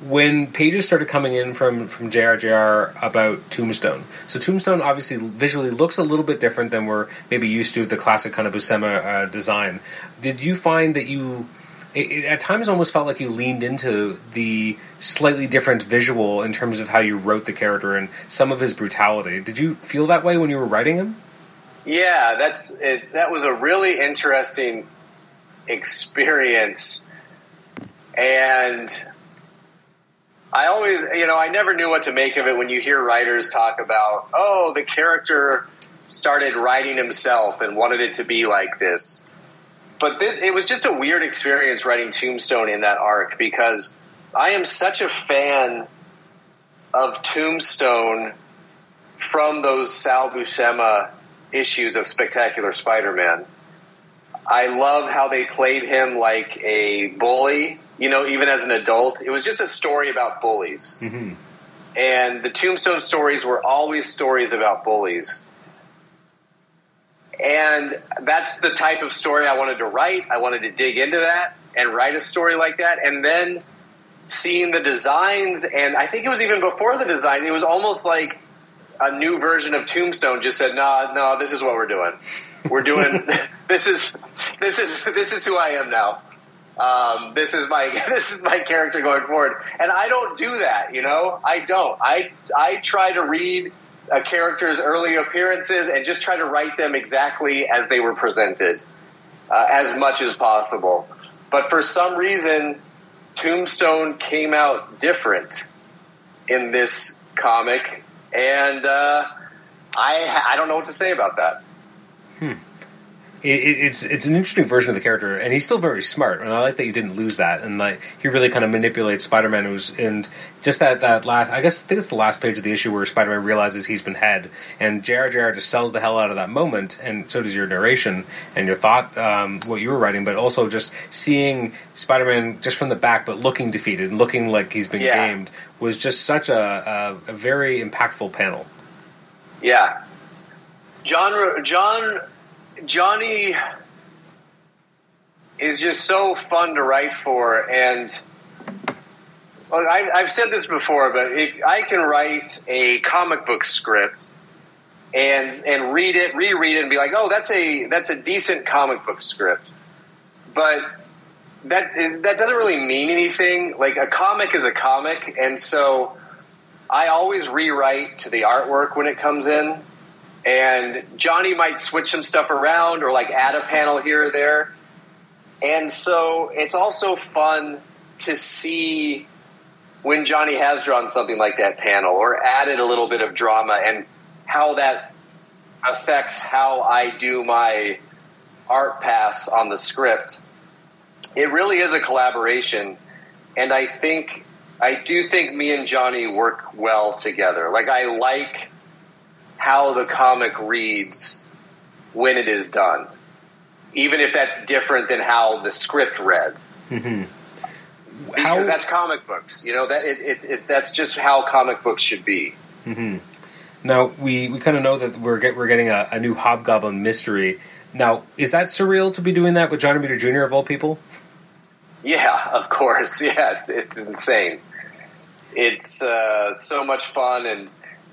When pages started coming in from from JRJR about Tombstone, so Tombstone obviously visually looks a little bit different than we're maybe used to the classic kind of Buscema uh, design. Did you find that you it, it, at times almost felt like you leaned into the slightly different visual in terms of how you wrote the character and some of his brutality? Did you feel that way when you were writing him? Yeah, that's it, that was a really interesting experience and I always, you know, I never knew what to make of it when you hear writers talk about, oh, the character started writing himself and wanted it to be like this. But th- it was just a weird experience writing Tombstone in that arc because I am such a fan of Tombstone from those Sal Buscema issues of Spectacular Spider-Man. I love how they played him like a bully you know, even as an adult. It was just a story about bullies. Mm-hmm. And the Tombstone stories were always stories about bullies. And that's the type of story I wanted to write. I wanted to dig into that and write a story like that. And then seeing the designs, and I think it was even before the design, it was almost like a new version of Tombstone just said, "No, nah, no, nah, this is what we're doing. We're doing this is this is this is who I am now." Um, this is my this is my character going forward. And I don't do that, you know. I don't. I I try to read a character's early appearances and just try to write them exactly as they were presented, uh, as much as possible. But for some reason, Tombstone came out different in this comic, and uh, I I don't know what to say about that. Hmm it's it's an interesting version of the character, and he's still very smart. And I like that you didn't lose that, and like he really kind of manipulates Spider-Man. Who's and just that that last, I guess I think it's the last page of the issue where Spider-Man realizes he's been had, and JR just sells the hell out of that moment, and so does your narration and your thought, um, what you were writing, but also just seeing Spider-Man just from the back, but looking defeated, and looking like he's been yeah. gamed, was just such a, a, a very impactful panel. Yeah, John John Johnny is just so fun to write for, and well, I, have said this before, but if I can write a comic book script and and read it, reread it, and be like, oh, that's a that's a decent comic book script, but that that doesn't really mean anything. Like a comic is a comic, and so I always rewrite to the artwork when it comes in and Johnny might switch some stuff around or like add a panel here or there. And so it's also fun to see when Johnny has drawn something like that panel or added a little bit of drama and how that affects how I do my art pass on the script. It really is a collaboration. And I think, I do think me and Johnny work well together. Like I like how the comic reads when it is done. even if that's different than how the script read. Because that's comic books, you know that it, it, it that's just how comic books should be. Now we, we kind of know that we're get, we're getting a, a new Hobgoblin mystery. Now, is that surreal to be doing that with John Romita Jr. of all people? Yeah, of course. Yeah, it's it's insane. It's uh, so much fun, and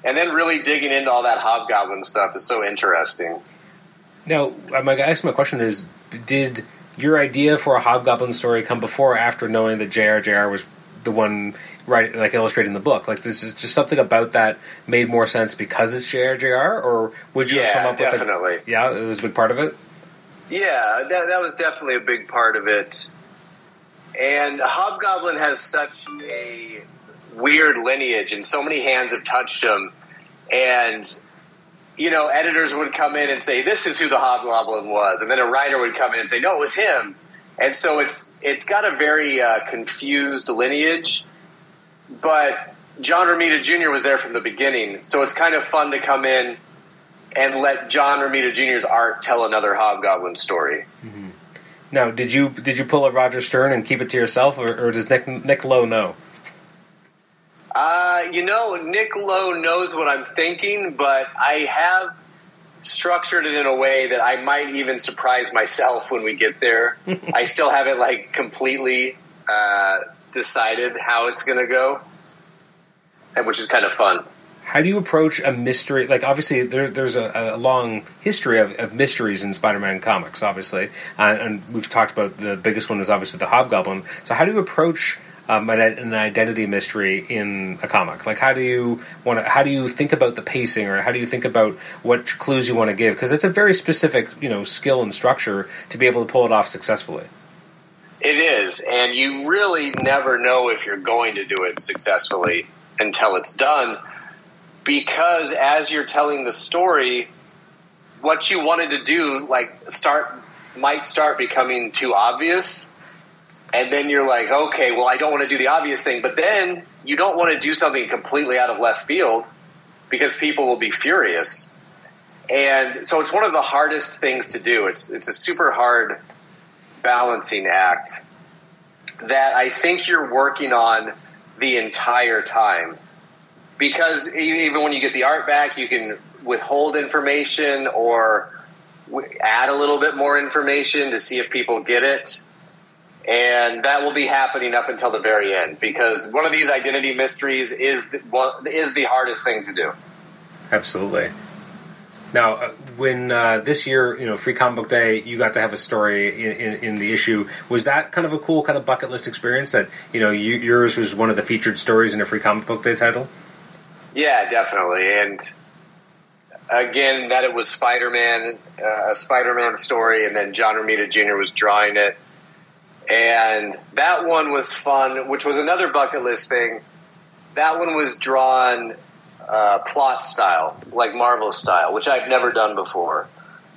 and then really digging into all that hobgoblin stuff is so interesting. Now, my I guess my question is: Did your idea for a Hobgoblin story come before or after knowing that J.R.J.R. was the one writing, like illustrating the book? Like, this is just something about that made more sense because it's J.R.J.R. Or would you have come up definitely. with it? Yeah, it was a big part of it. Yeah, that that was definitely a big part of it. And Hobgoblin has such a weird lineage, and so many hands have touched him. And you know, editors would come in and say, "This is who the Hobgoblin was," and then a writer would come in and say, "No, it was him." And so it's it's got a very uh, confused lineage, but John Romita Jr. was there from the beginning, so it's kind of fun to come in and let John Romita Jr.'s art tell another Hobgoblin story. Now, did you did you pull a Roger Stern and keep it to yourself, or, or does Nick Nick Lowe know? Uh, you know, Nick Lowe knows what I'm thinking, but I have structured it in a way that I might even surprise myself when we get there. I still haven't like completely uh, decided how it's going to go, and which is kind of fun. How do you approach a mystery? Like, obviously, there, there's a, a long history of, of mysteries in Spider-Man comics, obviously, uh, and we've talked about the biggest one is obviously the Hobgoblin. So, how do you approach um, an, an identity mystery in a comic? Like, how do you want to? How do you think about the pacing, or how do you think about what clues you want to give? Because it's a very specific, you know, skill and structure to be able to pull it off successfully. It is, and you really never know if you're going to do it successfully until it's done. Because as you're telling the story, what you wanted to do, like start, might start becoming too obvious, and then you're like, okay, well, I don't want to do the obvious thing, but then you don't want to do something completely out of left field because people will be furious. And so it's one of the hardest things to do. It's it's a super hard balancing act that I think you're working on the entire time. Because even when you get the art back, you can withhold information or add a little bit more information to see if people get it. And that will be happening up until the very end because one of these identity mysteries is the, is the hardest thing to do. Absolutely. Now, uh, when uh, this year, you know, Free Comic Book Day, you got to have a story in, in, in the issue. Was that kind of a cool kind of bucket list experience? That you know, you, yours was one of the featured stories in a Free Comic Book Day title. Yeah, definitely. And again, that it was Spider Man, uh, a Spider Man story, and then John Romita Jr. was drawing it. And that one was fun, which was another bucket list thing. That one was drawn uh, plot style, like Marvel style, which I've never done before.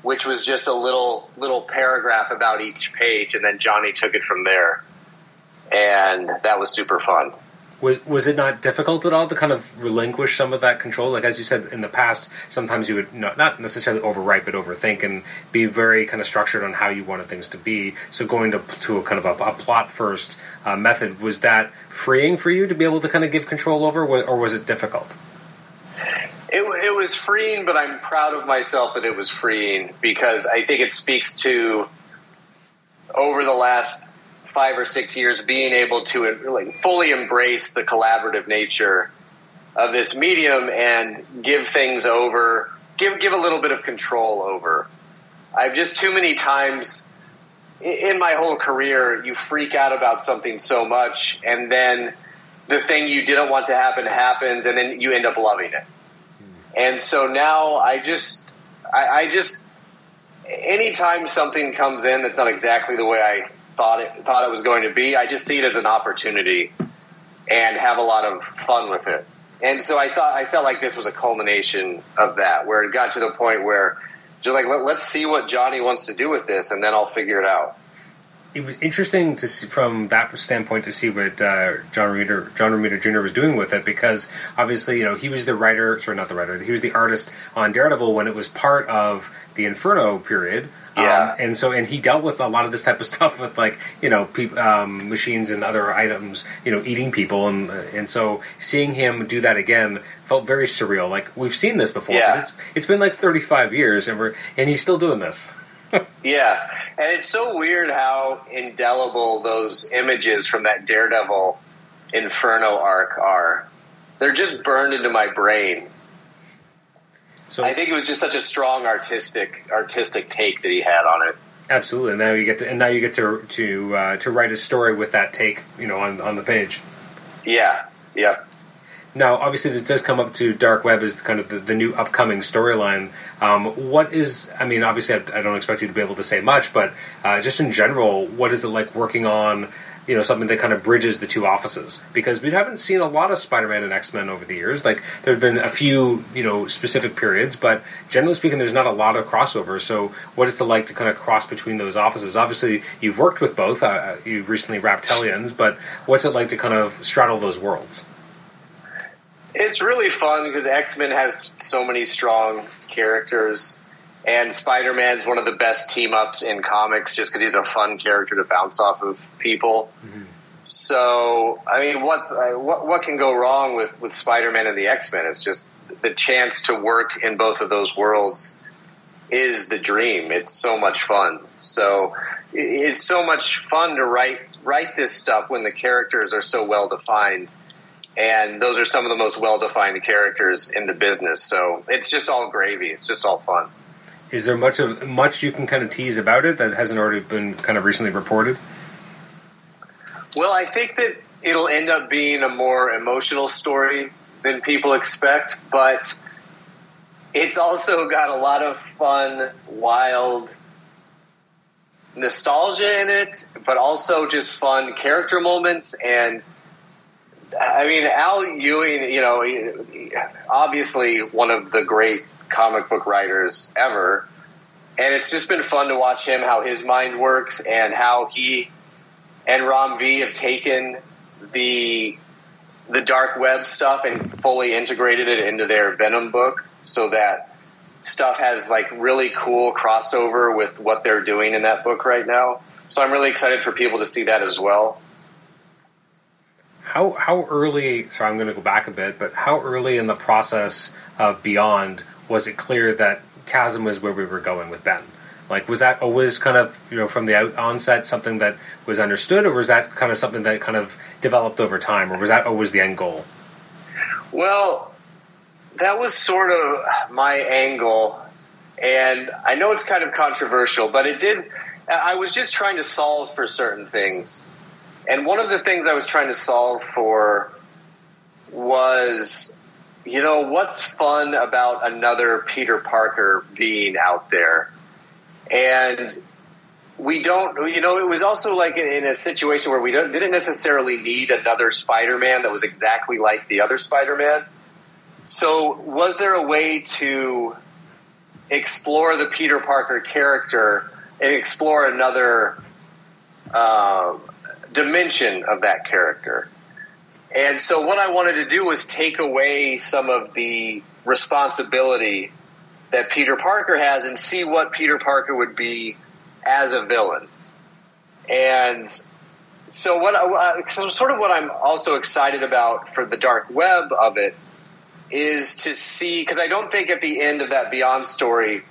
Which was just a little little paragraph about each page, and then Johnny took it from there, and that was super fun. Was was it not difficult at all to kind of relinquish some of that control? Like as you said in the past, sometimes you would not, not necessarily overwrite, but overthink and be very kind of structured on how you wanted things to be. So going to to a kind of a, a plot first uh, method was that freeing for you to be able to kind of give control over, or was it difficult? It, it was freeing, but I'm proud of myself that it was freeing because I think it speaks to over the last five or six years being able to like fully embrace the collaborative nature of this medium and give things over, give give a little bit of control over. I've just too many times in my whole career, you freak out about something so much, and then the thing you didn't want to happen happens, and then you end up loving it. And so now I just, I, I just, anytime something comes in that's not exactly the way I thought it thought it was going to be, I just see it as an opportunity and have a lot of fun with it. And so I thought I felt like this was a culmination of that, where it got to the point where just like let, let's see what Johnny wants to do with this, and then I'll figure it out. it was interesting to see from that standpoint to see what uh, John Romita John Romita Jr. was doing with it because obviously you know he was the writer sorry not the writer he was the artist on Daredevil when it was part of the Inferno period Yeah. and so and he dealt with a lot of this type of stuff with like you know peop um, machines and other items you know eating people and and so seeing him do that again felt very surreal. Like we've seen this before, Yeah. but it's it's been like 35 years and we're and he's still doing this. Yeah, and it's so weird how indelible those images from that Daredevil Inferno arc are. They're just burned into my brain. So I think it was just such a strong artistic artistic take that he had on it. absolutely, and now you get to and now you get to to uh, to write a story with that take you know on on the page. Yeah, yep. Now, obviously, this does come up to Dark Web as kind of the, the new upcoming storyline. Um, what is, I mean, obviously, I, I don't expect you to be able to say much, but uh, just in general, what is it like working on, you know, something that kind of bridges the two offices? Because we haven't seen a lot of Spider-Man and X-Men over the years. Like, there have been a few, you know, specific periods, but generally speaking, there's not a lot of crossover. So, what it's like to kind of cross between those offices? Obviously, you've worked with both. Uh, you've recently wrapped Hellions, but what's it like to kind of straddle those worlds? It's really fun because X Men has so many strong characters, and Spider Man's one of the best team ups in comics just because he's a fun character to bounce off of people. Mm-hmm. So, I mean, what, what what can go wrong with, with Spider Man and the X Men? It's just the chance to work in both of those worlds is the dream. It's so much fun. So, it's so much fun to write write this stuff when the characters are so well defined and those are some of the most well-defined characters in the business. So it's just all gravy. It's just all fun. Is there much of much you can kind of tease about it that hasn't already been kind of recently reported? Well, I think that it'll end up being a more emotional story than people expect, but it's also got a lot of fun, wild nostalgia in it, but also just fun character moments and I mean, Al Ewing, you know, obviously one of the great comic book writers ever. And it's just been fun to watch him, how his mind works, and how he and Ram V have taken the the dark web stuff and fully integrated it into their Venom book, so that stuff has like really cool crossover with what they're doing in that book right now. So I'm really excited for people to see that as well. How how early? Sorry, I'm going to go back a bit, but how early in the process of Beyond was it clear that Chasm was where we were going with Ben? Like, was that always kind of you know from the out, onset something that was understood, or was that kind of something that kind of developed over time, or was that always the end goal? Well, that was sort of my angle, and I know it's kind of controversial, but it did. I was just trying to solve for certain things, and one of the things I was trying to solve for was, you know, what's fun about another Peter Parker being out there, and we don't, you know, it was also like in, a situation where we didn't necessarily need another Spider-Man that was exactly like the other Spider-Man. So, was there a way to explore the Peter Parker character and explore another um, dimension of that character? And so, what I wanted to do was take away some of the responsibility that Peter Parker has and see what Peter Parker would be as a villain. And so, what I, so sort of what I'm also excited about for the dark web of it is to see because I don't think at the end of that Beyond story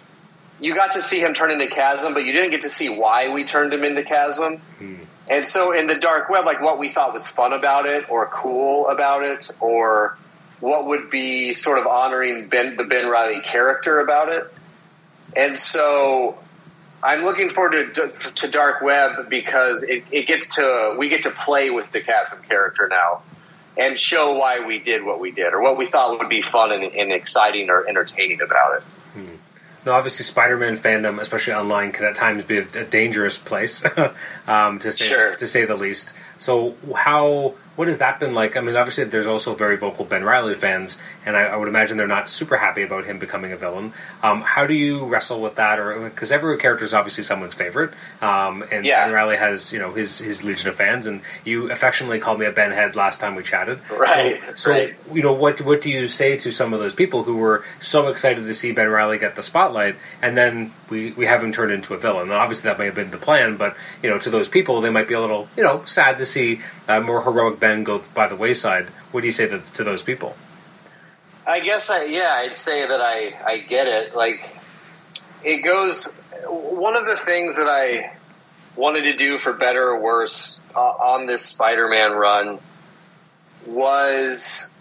you got to see him turn into Chasm, but you didn't get to see why we turned him into Chasm. Hmm. And so in the dark web, like what we thought was fun about it, or cool about it, or what would be sort of honoring Ben, the Ben Reilly character about it. And so I'm looking forward to, to Dark Web because it, it gets to we get to play with the Chasm character now and show why we did what we did or what we thought would be fun and, and exciting or entertaining about it. Now, obviously, Spider-Man fandom, especially online, can at times be a, a dangerous place, um, to say Sure. to say the least. So, how what has that been like? I mean, obviously, there's also very vocal Ben Reilly fans, and I, I would imagine they're not super happy about him becoming a villain. Um, how do you wrestle with that? Or because every character is obviously someone's favorite, um, and Yeah. Ben Reilly has you know his his legion of fans, and you affectionately called me a Ben head last time we chatted. Right, So, so right. you know, what what do you say to some of those people who were so excited to see Ben Reilly get the spotlight, and then we, we have him turned into a villain? Now, obviously, that may have been the plan, but you know, to those people, they might be a little you know sad to see uh, more heroic Ben go by the wayside. What do you say to, to those people? I guess I yeah, I'd say that I I get it. Like it goes. One of the things that I wanted to do for better or worse uh, on this Spider-Man run was,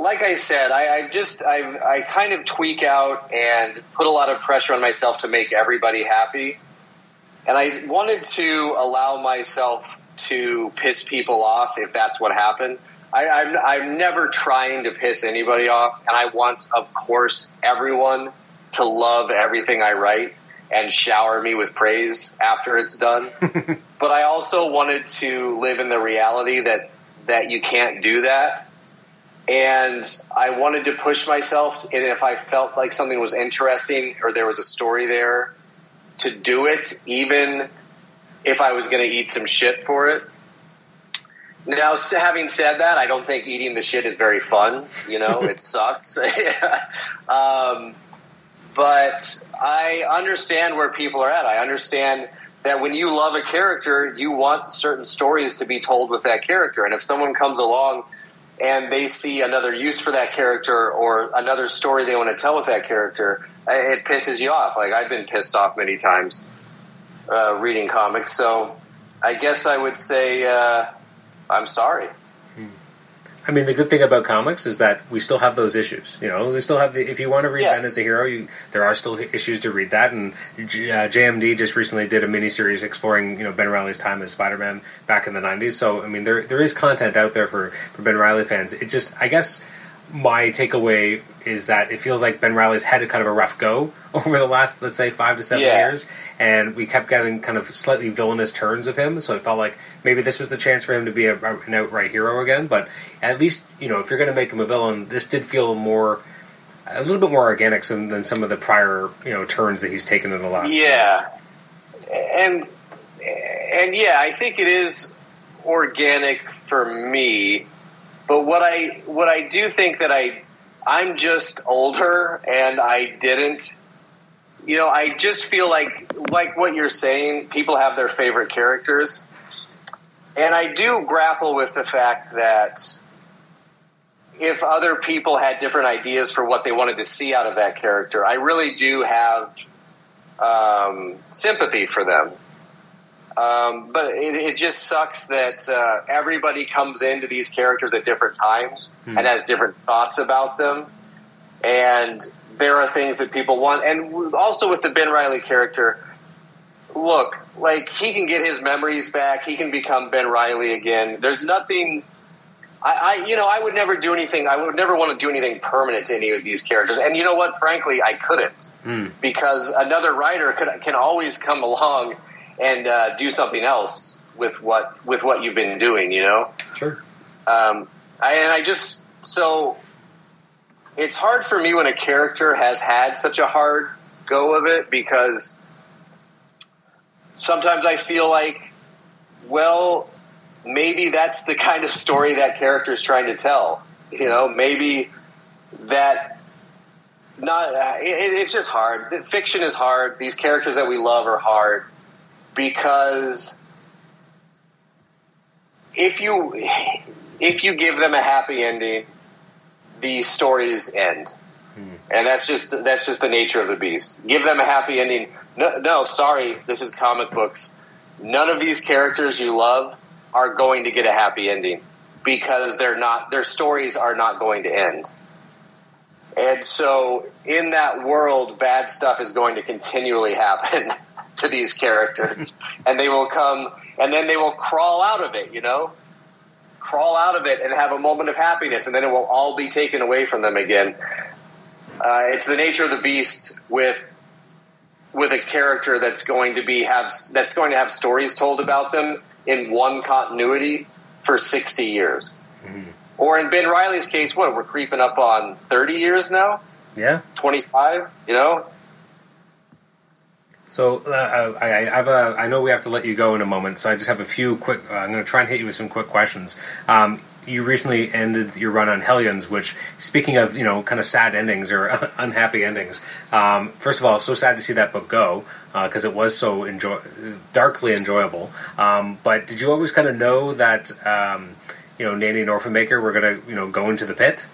like I said, I, I just I I kind of tweak out and put a lot of pressure on myself to make everybody happy, and I wanted to allow myself to piss people off if that's what happened. I, I'm, I'm never trying to piss anybody off, and I want, of course, everyone to love everything I write and shower me with praise after it's done. but I also wanted to live in the reality that that you can't do that, and I wanted to push myself. And if I felt like something was interesting or there was a story there, to do it, even if I was going to eat some shit for it. Now, having said that, I don't think eating the shit is very fun. You know, it sucks. um, but I understand where people are at. I understand that when you love a character, you want certain stories to be told with that character. And if someone comes along and they see another use for that character or another story they want to tell with that character, eh, it pisses you off. Like I've been pissed off many times uh, reading comics. So I guess I would say uh, I'm sorry. I mean, the good thing about comics is that we still have those issues. You know, we still have the. If you want to read Yeah. Ben as a hero, you, there are still issues to read that. And J- uh, JMD just recently did a miniseries exploring, you know, Ben Reilly's time as Spider-Man back in the '90s. So, I mean, there there is content out there for for Ben Reilly fans. It just, I guess, my takeaway is that it feels like Ben Reilly's had a kind of a rough go over the last, let's say, five to seven Yeah. years, and we kept getting kind of slightly villainous turns of him. So it felt like maybe this was the chance for him to be a, an outright hero again. But at least, you know, if you're going to make him a villain, this did feel more, a little bit more organic than, than some of the prior, you know, turns that he's taken in the last. Yeah, and and yeah, I think it is organic for me. But what I what I do think that I I'm just older and I didn't. You know, I just feel like like what you're saying. People have their favorite characters, and I do grapple with the fact that if other people had different ideas for what they wanted to see out of that character, I really do have um, sympathy for them. Um, but it, it just sucks that uh, everybody comes into these characters at different times Hmm. and has different thoughts about them. And there are things that people want. And also with the Ben Reilly character, look, like he can get his memories back. He can become Ben Reilly again. There's nothing. I, I, you know, I would never do anything. I would never want to do anything permanent to any of these characters. And you know what? Frankly, I couldn't Hmm. because another writer could, can always come along and uh, do something else with what with what you've been doing. You know, Sure. um, I, and I just so it's hard for me when a character has had such a hard go of it because sometimes I feel like, well, maybe that's the kind of story that character is trying to tell. You know, maybe that not it, it's just hard. Fiction is hard. These characters that we love are hard because if you if you give them a happy ending, the stories end, hmm. and that's just that's just the nature of the beast. Give them a happy ending. No, no, sorry, this is comic books. None of these characters you love are going to get a happy ending because they're not. Their stories are not going to end. And so, in that world, bad stuff is going to continually happen to these characters, and they will come, and then they will crawl out of it. You know, crawl out of it and have a moment of happiness, and then it will all be taken away from them again. Uh, it's the nature of the beast with with a character that's going to be have that's going to have stories told about them in one continuity for 60 years. Or in Ben Reilly's case, what, we're creeping up on 30 years now? Yeah. 25, you know? So uh, I, I have a. I know we have to let you go in a moment, so I just have a few quick. Uh, I'm going to try and hit you with some quick questions. Um, you recently ended your run on Hellions, which, speaking of you know, kind of sad endings or unhappy endings. Um, first of all, so sad to see that book go because it was so enjoy darkly enjoyable. Um, but did you always kind of know that um, you know Nanny and Orphan Maker were going to you know go into the pit?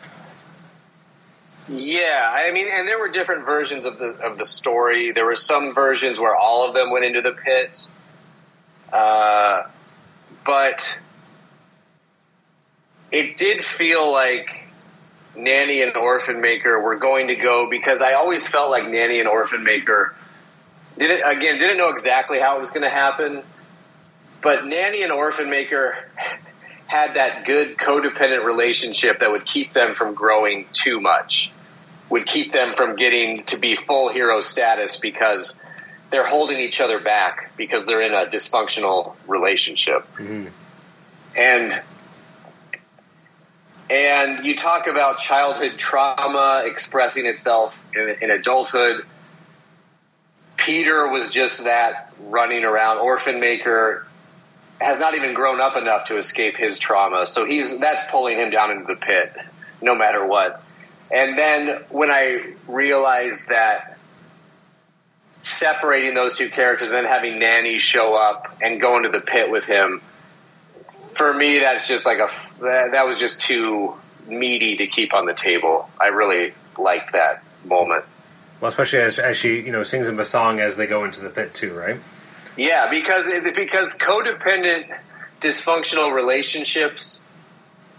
Yeah, I mean, and there were different versions of the of the story. There were some versions where all of them went into the pit, uh, but it did feel like Nanny and Orphan Maker were going to go because I always felt like Nanny and Orphan Maker didn't again didn't know exactly how it was going to happen, but Nanny and Orphan Maker had that good codependent relationship that would keep them from growing too much, would keep them from getting to be full hero status because they're holding each other back because they're in a dysfunctional relationship. Mm-hmm. And and you talk about childhood trauma expressing itself in, in adulthood. Peter was just that running around. Orphan Maker has not even grown up enough to escape his trauma, so he's that's pulling him down into the pit, no matter what. And then when I realized that separating those two characters, and then having Nanny show up and go into the pit with him, for me, that's just like a that, was just too meaty to keep on the table. I really liked that moment. Well, especially as, as she you know sings him a song as they go into the pit too, right? Yeah, because because codependent, dysfunctional relationships.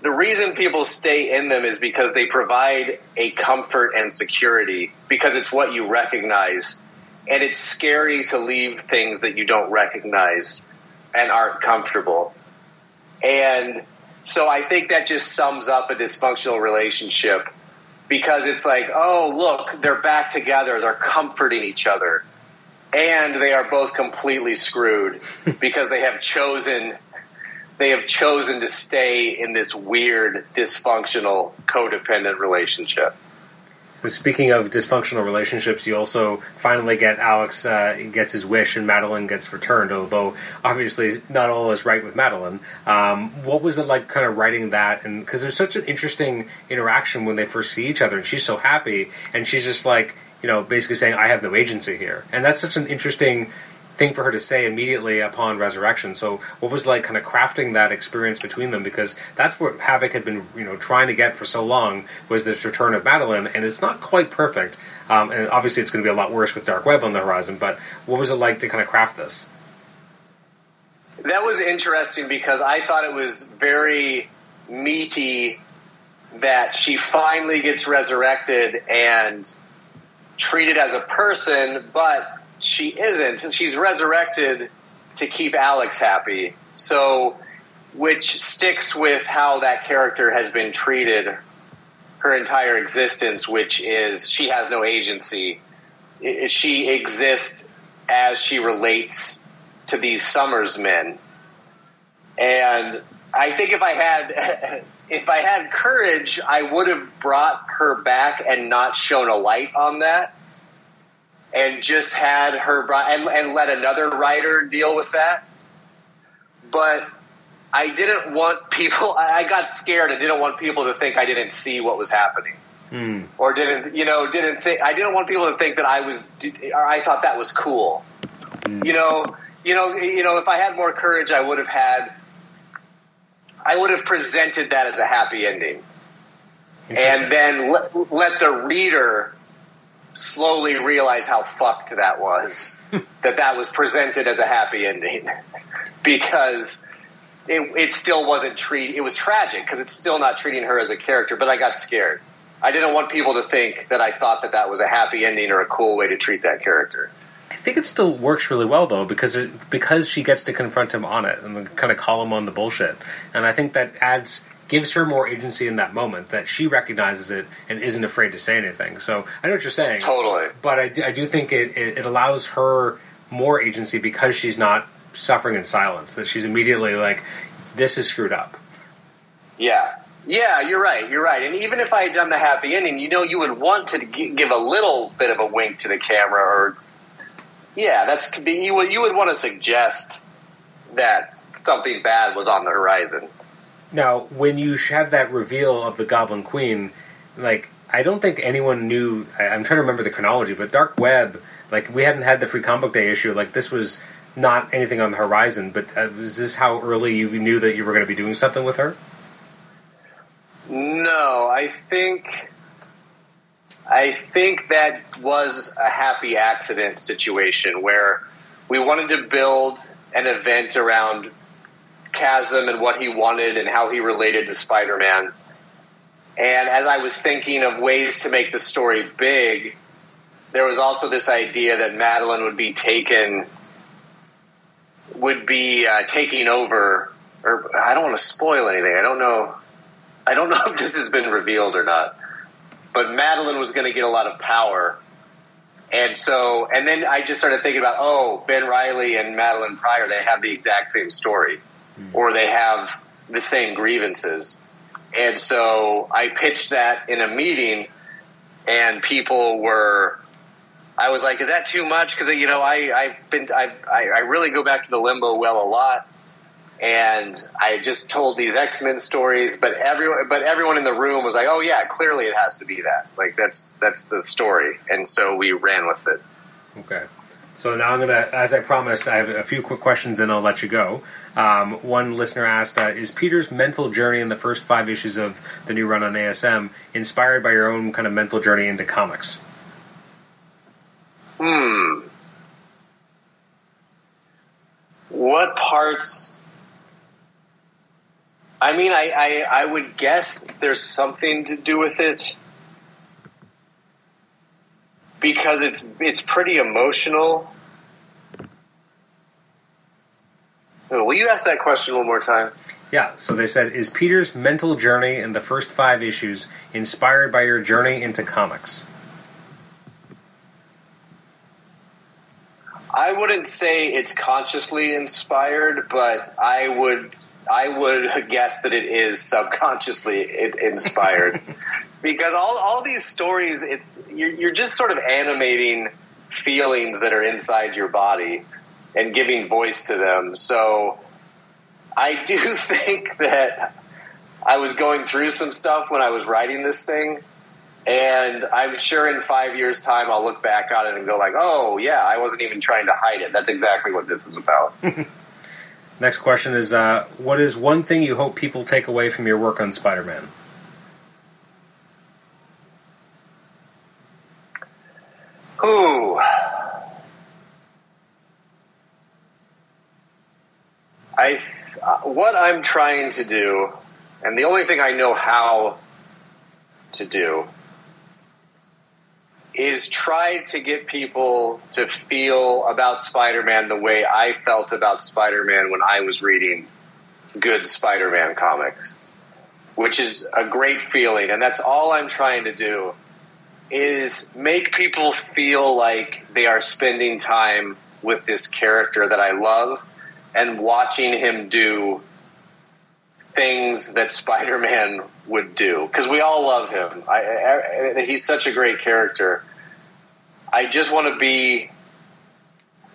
The reason people stay in them is because they provide a comfort and security because it's what you recognize, and it's scary to leave things that you don't recognize and aren't comfortable. And so I think that just sums up a dysfunctional relationship because it's like, oh, look, they're back together, they're comforting each other. And they are both completely screwed because they have chosen they have chosen to stay in this weird dysfunctional codependent relationship So speaking of dysfunctional relationships, you also finally get Alex uh, gets his wish and Madelyne gets returned. Although obviously not all is right with Madelyne. Um, what was it like, kind of writing that? And because there's such an interesting interaction when they first see each other, and she's so happy, and she's just like, you know, basically saying, "I have no agency here," and that's such an interesting thing for her to say immediately upon resurrection. So, what was like kind of crafting that experience between them? Because that's what Havoc had been, you know, trying to get for so long was this return of Madelyne, and it's not quite perfect. Um, and obviously, it's going to be a lot worse with Dark Web on the horizon. But what was it like to kind of craft this? that was interesting because i thought it was very meaty that she finally gets resurrected and treated as a person but she isn't she's resurrected to keep alex happy so which sticks with how that character has been treated her entire existence, which is she has no agency. She exists as she relates to these Summers men. And I think if I had if I had courage, I would have brought her back and not shown a light on that, and just had her and, and let another writer deal with that. But I didn't want people. I got scared. I didn't want people to think I didn't see what was happening, Hmm. or didn't you know didn't think. I didn't want people to think that I was. Or I thought that was cool. You know, you know, you know. If I had more courage, I would have had. I would have presented that as a happy ending, and then let, let the reader slowly realize how fucked that was. that that was presented as a happy ending, because it, it still wasn't treat. It was tragic because it's still not treating her as a character. But I got scared. I didn't want people to think that I thought that that was a happy ending or a cool way to treat that character. I think it still works really well though because it, because she gets to confront him on it and kind of call him on the bullshit, and I think that adds gives her more agency in that moment that she recognizes it and isn't afraid to say anything. So I know what you're saying, Totally. but I do, I do think it, it, it allows her more agency because she's not suffering in silence. That she's immediately like this is screwed up. Yeah. Yeah, you're right. You're right. And even if I had done the happy ending, you know, you would want to g- give a little bit of a wink to the camera, or yeah, that's could be you would you would want to suggest that something bad was on the horizon. Now, when you have that reveal of the Goblin Queen, like I don't think anyone knew. I, I'm trying to remember the chronology, but Dark Web, like we hadn't had the Free Comic Book Day issue. Like this was not anything on the horizon. But uh, is this how early you knew that you were going to be doing something with her? No, I think I think that was a happy accident situation where we wanted to build an event around Chasm and what he wanted and how he related to Spider-Man. And as I was thinking of ways to make the story big, there was also this idea that Madelyne would be taken would be uh, taking over or I don't want to spoil anything. I don't know I don't know if this has been revealed or not, but Madelyne was going to get a lot of power. And so, and then I just started thinking about, oh, Ben Reilly and Madelyne Pryor, they have the exact same story, or they have the same grievances. And so I pitched that in a meeting, and people were, I was like, is that too much? Because, you know, I, I've been, I, I really go back to the limbo well a lot and I just told these X Men stories, but everyone, but everyone in the room was like, "Oh yeah, clearly it has to be that. Like that's that's the story." And so we ran with it. Okay. So now I'm gonna, as I promised, I have a few quick questions, and I'll let you go. Um, one listener asked, uh, "Is Peter's mental journey in the first five issues of the new run on ASM inspired by your own kind of mental journey into comics?" Hmm. What parts I mean, I, I, I would guess there's something to do with it because it's it's pretty emotional. Oh, will you ask that question one more time? Yeah, so they said, is Peter's mental journey in the first five issues inspired by your journey into comics? I wouldn't say it's consciously inspired, but I would I would guess that it is subconsciously inspired because all, all these stories, it's you're, you're just sort of animating feelings that are inside your body and giving voice to them. So I do think that I was going through some stuff when I was writing this thing. And I'm sure in five years' time, I'll look back on it and go like, "Oh yeah, I wasn't even trying to hide it. That's exactly what this is about." Next question is uh, What is one thing you hope people take away from your work on Spider Man? Ooh. I, uh, what I'm trying to do, and the only thing I know how to do, is try to get people to feel about Spider-Man the way I felt about Spider-Man when I was reading good Spider-Man comics, which is a great feeling. And that's all I'm trying to do is make people feel like they are spending time with this character that I love and watching him do things that Spider-Man would do because we all love him. I, I, he's such a great character. I just want to be.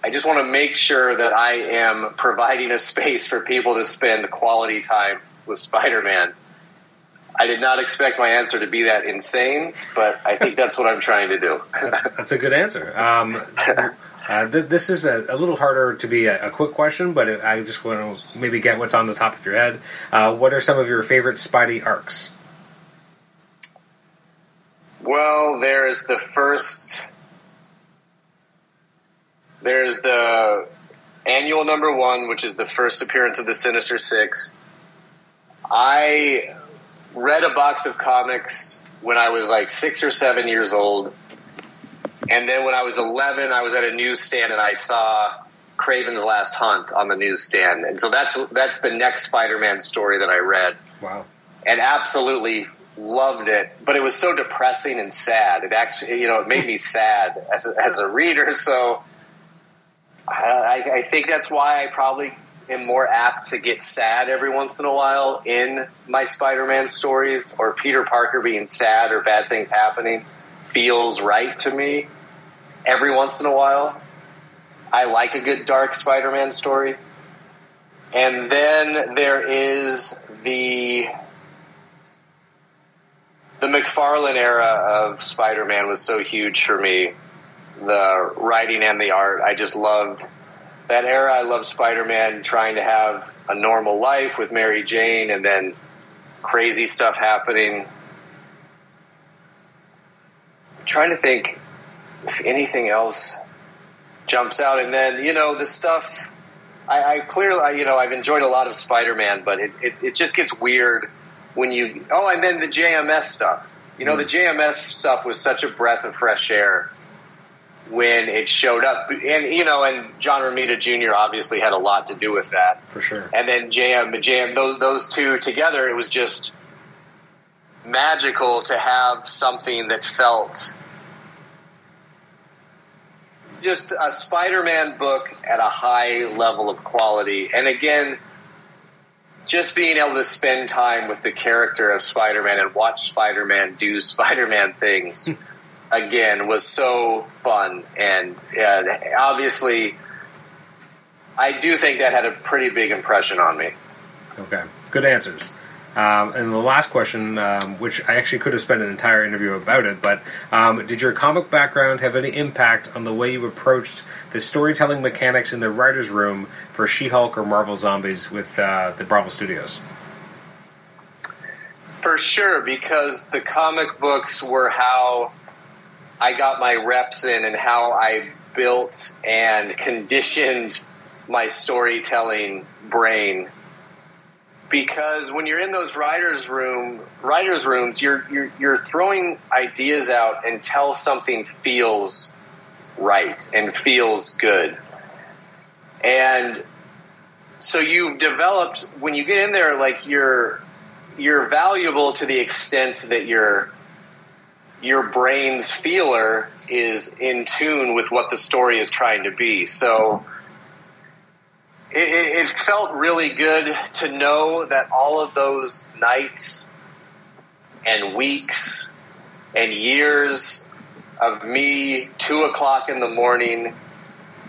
I just want to make sure that I am providing a space for people to spend quality time with Spider-Man. I did not expect my answer to be that insane, but I think that's what I'm trying to do. that's a good answer. Um, uh, th- this is a, a, little harder to be a, a, quick question, but I just want to maybe get what's on the top of your head. Uh, what are some of your favorite Spidey arcs? Well, there's the first. There's the annual number one, which is the first appearance of the Sinister Six. I read a box of comics when I was like six or seven years old and then when I was 11, I was at a newsstand and I saw Kraven's Last Hunt on the newsstand. And so that's that's the next Spider-Man story that I read. Wow. And absolutely loved it, but it was so depressing and sad. It actually, you know, it made me sad as a, as a reader. So I, I think that's why I probably am more apt to get sad every once in a while in my Spider-Man stories, or Peter Parker being sad or bad things happening feels right to me every once in a while. I like a good dark Spider-Man story. And then there is the the McFarlane era of Spider-Man was so huge for me. The writing and the art, I just loved that era. I loved Spider-Man trying to have a normal life with Mary Jane, and then crazy stuff happening. I'm trying to think if anything else jumps out, and then you know the stuff. I, I clearly, you know, I've enjoyed a lot of Spider-Man, but it, it, it just gets weird when you oh and then the JMS stuff. You know, the mm-hmm. JMS stuff was such a breath of fresh air when it showed up, and you know, and John Romita Jr. obviously had a lot to do with that for sure. And then JM, JM, those those two together, it was just magical to have something that felt just a Spider-Man book at a high level of quality, and again just being able to spend time with the character of Spider-Man and watch Spider-Man do Spider-Man things again was so fun and uh, obviously I do think that had a pretty big impression on me. Okay, good answers. Um, and the last question, um, which I actually could have spent an entire interview about it, but um, did your comic background have any impact on the way you approached the storytelling mechanics in the writer's room for She Hulk or Marvel Zombies with uh, the Marvel Studios? For sure, because the comic books were how I got my reps in and how I built and conditioned my storytelling brain because when you're in those writers room writers rooms you're, you're you're throwing ideas out until something feels right and feels good. And so you've developed when you get in there like you're you're valuable to the extent that your your brain's feeler is in tune with what the story is trying to be. So it, it, felt really good to know that all of those nights and weeks and years of me two o'clock in the morning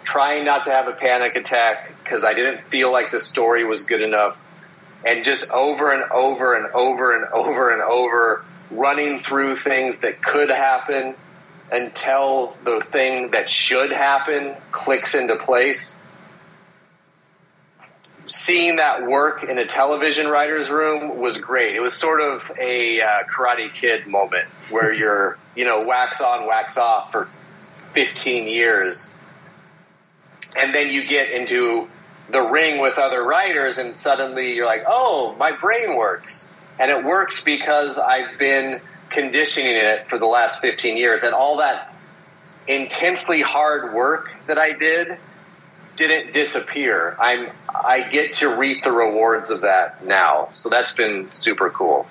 trying not to have a panic attack because I didn't feel like the story was good enough. And just over and over and over and over and over running through things that could happen until the thing that should happen clicks into place seeing that work in a television writer's room was great. It was sort of a uh, Karate Kid moment where you're, you know, wax on, wax off for 15 years. And then you get into the ring with other writers, and suddenly you're like, oh, my brain works. And it works because I've been conditioning it for the last 15 years. And all that intensely hard work that I did didn't disappear. I'm I get to reap the rewards of that now. So that's been super cool.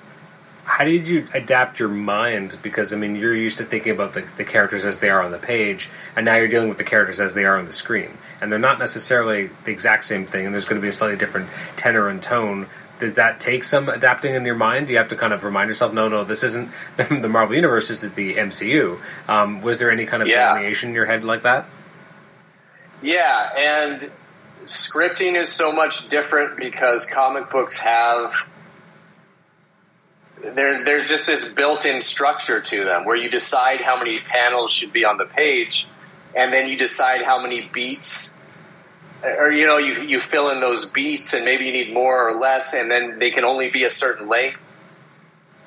How did you adapt your mind? Because I mean, you're used to thinking about the, the characters as they are on the page, and now you're dealing with the characters as they are on the screen, and they're not necessarily the exact same thing. And there's going to be a slightly different tenor and tone. Did that take some adapting in your mind? You have to kind of remind yourself, no, no, this isn't the Marvel Universe. This is the MCU. Um, was there any kind of Yeah. delineation in your head like that? Yeah, and scripting is so much different because comic books have there there's just this built-in structure to them where you decide how many panels should be on the page and then you decide how many beats or you know you you fill in those beats and maybe you need more or less and then they can only be a certain length.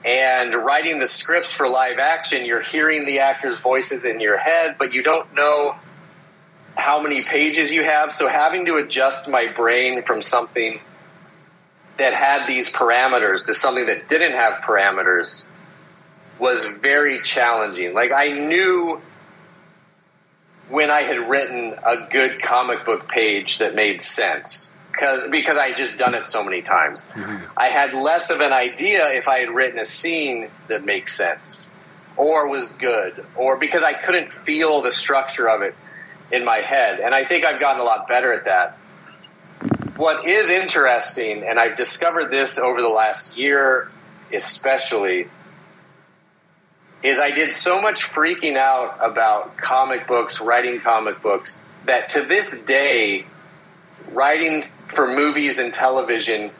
And writing the scripts for live action you're hearing the actors voices in your head but you don't know how many pages you have. So having to adjust my brain from something that had these parameters to something that didn't have parameters was very challenging. Like I knew when I had written a good comic book page that made sense because because I had just done it so many times. Mm-hmm. I had less of an idea if I had written a scene that makes sense or was good or because I couldn't feel the structure of it in my head. And I think I've gotten a lot better at that. what is interesting, and I've discovered this over the last year, especially, is I did so much freaking out about comic books, writing comic books, that to this day, writing for movies and television,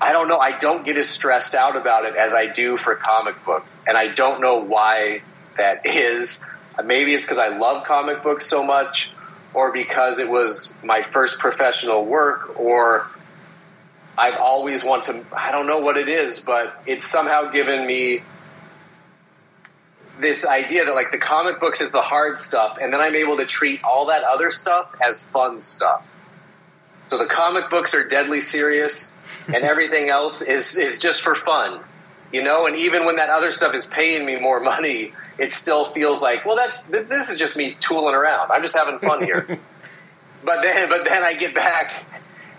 I don't know, I don't get as stressed out about it as I do for comic books. And I don't know why that is. Maybe it's because I love comic books so much, or because it was my first professional work, or I've always wanted to, I don't know what it is, but it's somehow given me this idea that like the comic books is the hard stuff, and then I'm able to treat all that other stuff as fun stuff. So the comic books are deadly serious, and everything else is is just for fun, you know. And even when that other stuff is paying me more money, it still feels like, well, that's this is just me tooling around. I'm just having fun here. but then, but then I get back,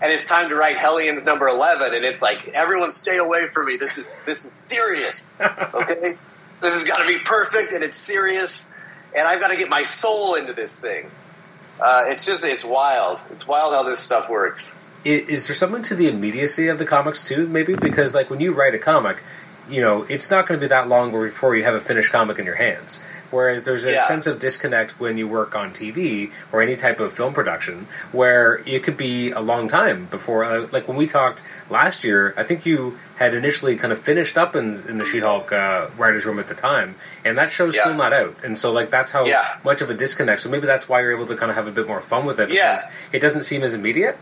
and it's time to write Hellions number eleven, and it's like everyone stay away from me. This is this is serious. Okay, this has got to be perfect, and it's serious, and I've got to get my soul into this thing. Uh, it's just it's wild. It's wild how this stuff works. Is there something to the immediacy of the comics too? Maybe because like when you write a comic, you know it's not going to be that long before you have a finished comic in your hands. Whereas there's a Yeah. sense of disconnect when you work on TV or any type of film production, where it could be a long time before. Uh, like when we talked last year, I think you had initially kind of finished up in, in the She-Hulk uh, writers' room at the time, and that show's Yeah. still not out. And so like that's how Yeah. much of a disconnect. So maybe that's why you're able to kind of have a bit more fun with it because it doesn't seem as immediate.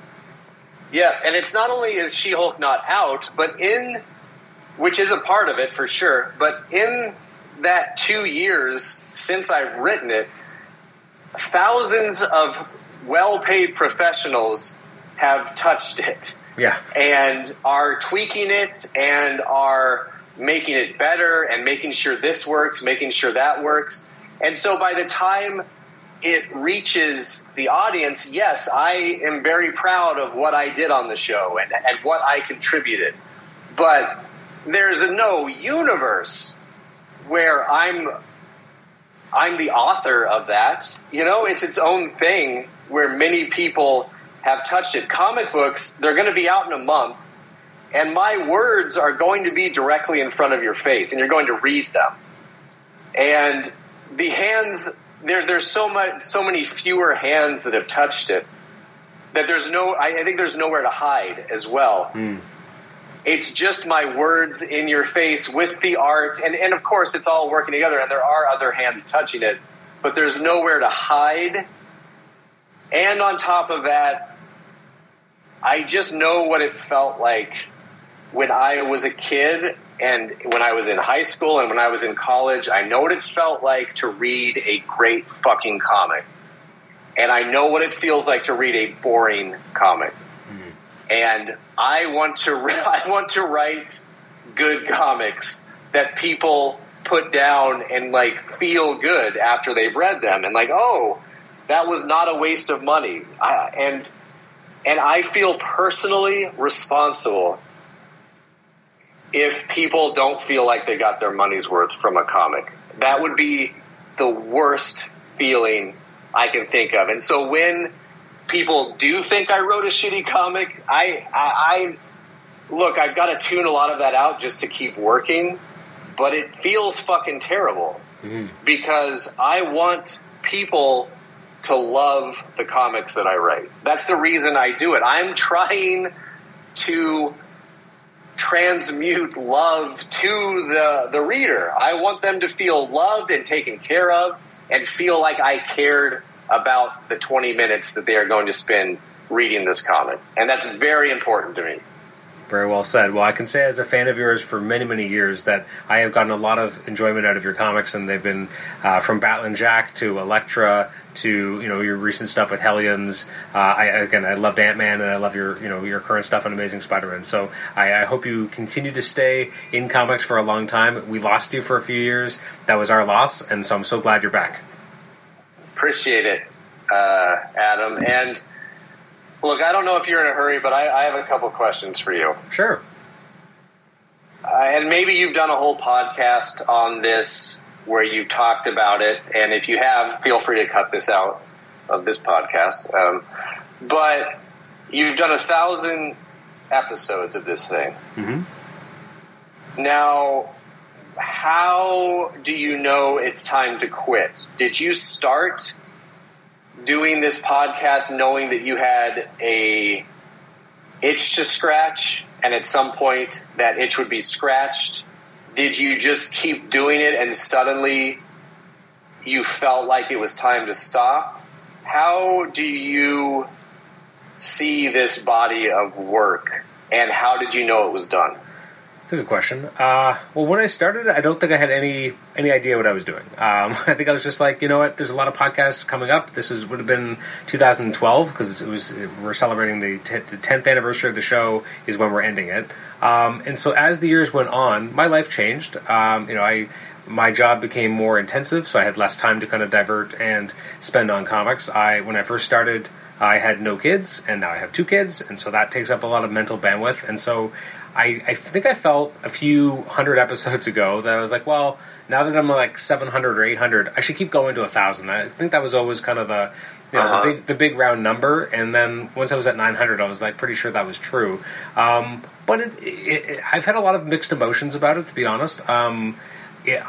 Yeah, and it's not only is She Hulk not out, but in which is a part of it for sure, but in that two years since I've written it, thousands of well paid professionals have touched it Yeah. and are tweaking it and are making it better and making sure this works, making sure that works. And so by the time it reaches the audience, yes, I am very proud of what I did on the show and, and what I contributed. But there's a no universe where I'm I'm the author of that. You know, it's its own thing where many people have touched it. Comic books, they're going to be out in a month, and my words are going to be directly in front of your face, and you're going to read them. And the hands, there, there's so much, so many fewer hands that have touched it that there's no. I, I think there's nowhere to hide as well. Hmm. It's just my words in your face with the art, and, and of course it's all working together, and there are other hands touching it, but there's nowhere to hide. And on top of that, I just know what it felt like when I was a kid and when I was in high school and when I was in college. I know what it felt like to read a great fucking comic. And I know what it feels like to read a boring comic. And I want to I want to write good comics that people put down and like feel good after they've read them and like, "Oh, that was not a waste of money." I, and and I feel personally responsible if people don't feel like they got their money's worth from a comic. That would be the worst feeling I can think of. And so when people do think I wrote a shitty comic, I, I, I look, I've got to tune a lot of that out just to keep working, but it feels fucking terrible mm-hmm. because I want people to love the comics that I write. That's the reason I do it. I'm trying to transmute love to the the reader. I want them to feel loved and taken care of and feel like I cared about the 20 minutes that they are going to spend reading this comic. And that's very important to me. Very well said. Well, I can say as a fan of yours for many, many years that I have gotten a lot of enjoyment out of your comics, and they've been uh, from Batlin Jack to Elektra to you know your recent stuff with Hellions. Uh, I again, I loved Ant Man, and I love your you know your current stuff on Amazing Spider-Man. So I, I hope you continue to stay in comics for a long time. We lost you for a few years. That was our loss, and so I'm so glad you're back. Appreciate it, uh, Adam. And look, I don't know if you're in a hurry, but I, I have a couple questions for you. Sure. Uh, and maybe you've done a whole podcast on this where you talked about it. And if you have, feel free to cut this out of this podcast. Um, but you've done a thousand episodes of this thing. Mm-hmm. Now, how do you know it's time to quit? Did you start doing this podcast knowing that you had a itch to scratch and at some point that itch would be scratched? Did you just keep doing it and suddenly you felt like it was time to stop? How do you see this body of work and how did you know it was done? That's a good question. Uh, well, when I started, I don't think I had any any idea what I was doing. Um, I think I was just like, you know what? There's a lot of podcasts coming up. This is would have been 2012 because it was we're celebrating the, t- the 10th anniversary of the show is when we're ending it. Um, and so as the years went on, my life changed. Um, you know, I my job became more intensive, so I had less time to kind of divert and spend on comics. I when I first started. I had no kids, and now I have two kids, and so that takes up a lot of mental bandwidth. And so I, I think I felt a few hundred episodes ago that I was like, well, now that I'm like 700 or 800, I should keep going to a thousand. I think that was always kind of the, you know, Uh-huh. the big the big round number. And then once I was at 900, I was like pretty sure that was true. Um, but it, it, it, I've had a lot of mixed emotions about it, to be honest. Um,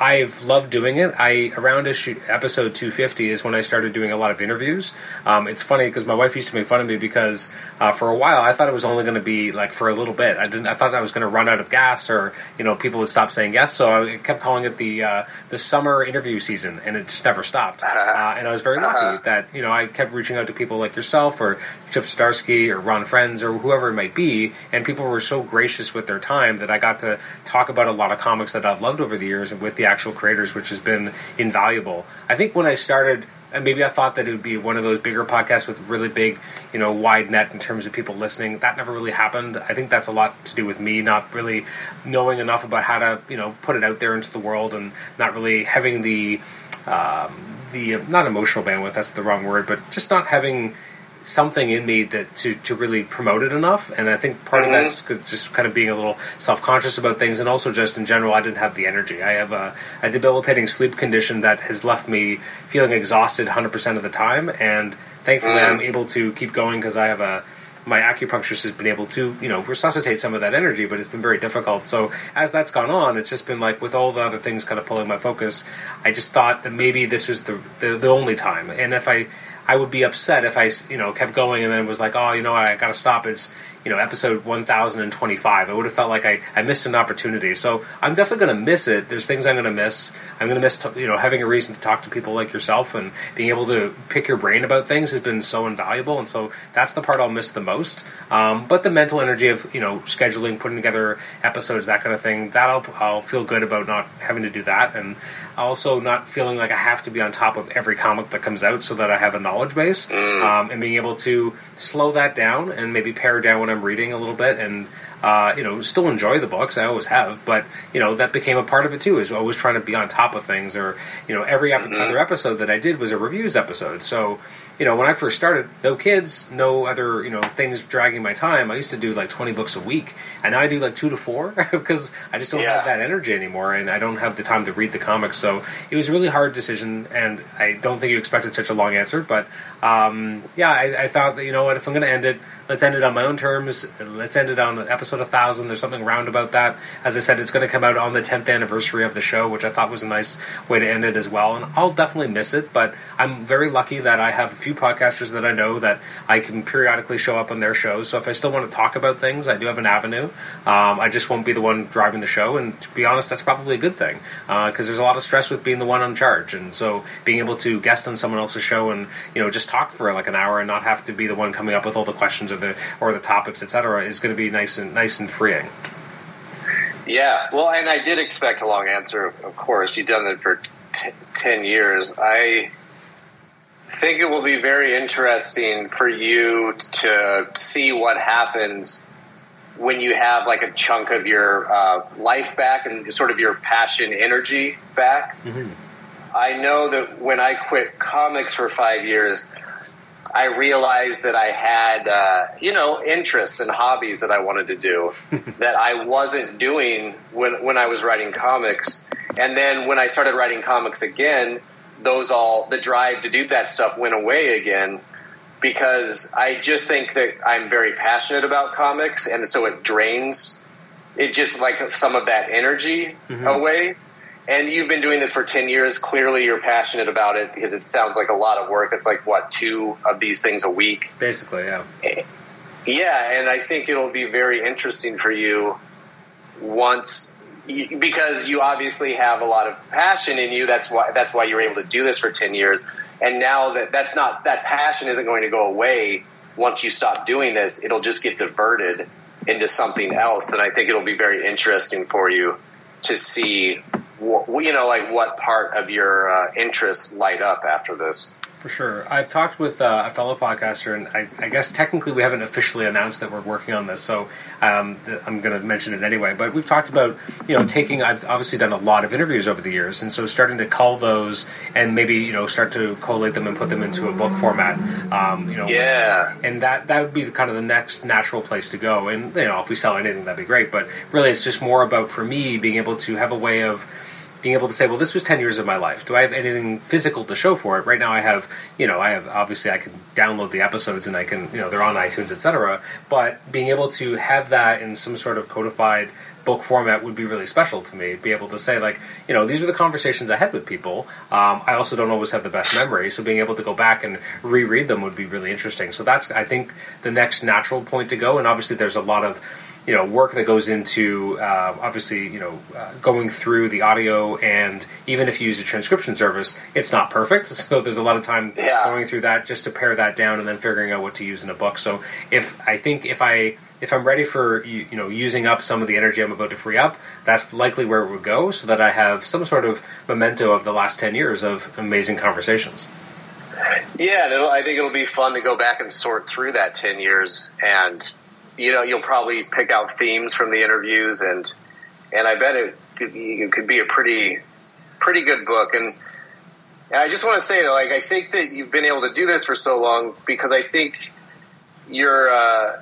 I've loved doing it. I around issue episode 250 is when I started doing a lot of interviews. Um, it's funny because my wife used to make fun of me because uh, for a while I thought it was only going to be like for a little bit. I didn't. I thought I was going to run out of gas or you know people would stop saying yes. So I kept calling it the uh, the summer interview season, and it just never stopped. Uh, and I was very lucky that you know I kept reaching out to people like yourself or Chip Zdarsky or Ron Frenz or whoever it might be, and people were so gracious with their time that I got to talk about a lot of comics that I've loved over the years with the actual creators, which has been invaluable. I think when I started, and maybe I thought that it would be one of those bigger podcasts with really big, you know, wide net in terms of people listening. That never really happened. I think that's a lot to do with me not really knowing enough about how to, you know, put it out there into the world and not really having the, um, the not emotional bandwidth. That's the wrong word, but just not having something in me that to, to really promote it enough and i think part Mhm. of that's just kind of being a little self-conscious about things and also just in general i didn't have the energy i have a, a debilitating sleep condition that has left me feeling exhausted 100% of the time and thankfully Mm. i'm able to keep going because i have a my acupuncturist has been able to, you know, resuscitate some of that energy, but it's been very difficult. So as that's gone on, it's just been like with all the other things kind of pulling my focus. I just thought that maybe this was the the, the only time, and if I I would be upset if I, you know, kept going and then was like, oh, you know, I got to stop. It's, you know, episode 1025. I would have felt like I, I missed an opportunity. So I'm definitely going to miss it. There's things I'm going to miss. I'm going to miss, t- you know, having a reason to talk to people like yourself and being able to pick your brain about things has been so invaluable. And so that's the part I'll miss the most. Um, but the mental energy of, you know, scheduling, putting together episodes, that kind of thing, that I'll, I'll feel good about not having to do that. And also not feeling like I have to be on top of every comic that comes out so that I have a knowledge base. Um, and being able to slow that down and maybe pare down what I'm reading a little bit and uh, you know still enjoy the books. I always have. But you know that became a part of it too is always trying to be on top of things or you know every ep- other episode that I did was a reviews episode. So you know when I first started no kids no other you know things dragging my time I used to do like 20 books a week and now I do like two to four because I just don't Yeah. have that energy anymore and I don't have the time to read the comics so it was a really hard decision and I don't think you expected such a long answer but um, yeah I, I thought that you know what if I'm going to end it let's end it on my own terms. Let's end it on episode 1000 there's something round about that. As I said it's going to come out on the 10th anniversary of the show which I thought was a nice way to end it as well and I'll definitely miss it but I'm very lucky that I have a few podcasters that I know that I can periodically show up on their shows so if I still want to talk about things I do have an avenue. Um, I just won't be the one driving the show and to be honest that's probably a good thing because there's a lot of stress with being the one on charge and so being able to guest on someone else's show and you know just talk for like an hour and not have to be the one coming up with all the questions or the or the topics etc is going to be nice and nice and freeing Yeah, well, and I did expect a long answer. Of course, you've done it for t- ten years. I think it will be very interesting for you to see what happens when you have like a chunk of your uh, life back and sort of your passion, energy back. I know that when I quit comics for five years, I realized that I had, uh, you know, interests and hobbies that I wanted to do that I wasn't doing when when I was writing comics. And then when I started writing comics again, those all the drive to do that stuff went away again. because I just think that I'm very passionate about comics, and so it drains it just like some of that energy away. And you've been doing this for ten years. Clearly, you're passionate about it because it sounds like a lot of work. It's like what two of these things a week. Basically, yeah. Yeah, and I think it'll be very interesting for you once because you obviously have a lot of passion in you. That's why that's why you're able to do this for ten years. And now that that's not that passion isn't going to go away once you stop doing this. It'll just get diverted into something else, and I think it'll be very interesting for you to see, wh- you know, like what part of your uh, interests light up after this. For sure. I've talked with uh, a fellow podcaster, and I, I guess technically we haven't officially announced that we're working on this, so um, th- I'm going to mention it anyway. But we've talked about, you know, taking, I've obviously done a lot of interviews over the years, and so starting to cull those and maybe, you know, start to collate them and put them into a book format, um, you know. Yeah. And that, that would be the, kind of the next natural place to go. And, you know, if we sell anything, that'd be great. But really, it's just more about, for me, being able to have a way of, being able to say, well, this was 10 years of my life. Do I have anything physical to show for it? Right now, I have, you know, I have, obviously, I can download the episodes and I can, you know, they're on iTunes, etc. But being able to have that in some sort of codified book format would be really special to me. Be able to say, like, you know, these were the conversations I had with people. Um, I also don't always have the best memory, so being able to go back and reread them would be really interesting. So that's, I think, the next natural point to go. And obviously, there's a lot of you know work that goes into uh, obviously you know uh, going through the audio and even if you use a transcription service it's not perfect. So there's a lot of time Yeah. going through that just to pare that down and then figuring out what to use in a book. So if i think if i if i'm ready for you, you know using up some of the energy i'm about to free up that's likely where it would go so that i have some sort of memento of the last 10 years of amazing conversations. Yeah, and it'll, I think it'll be fun to go back and sort through that ten years, and you know, you'll probably pick out themes from the interviews, and and I bet it could be, it could be a pretty pretty good book. And, and I just want to say, like, I think that you've been able to do this for so long because I think your uh,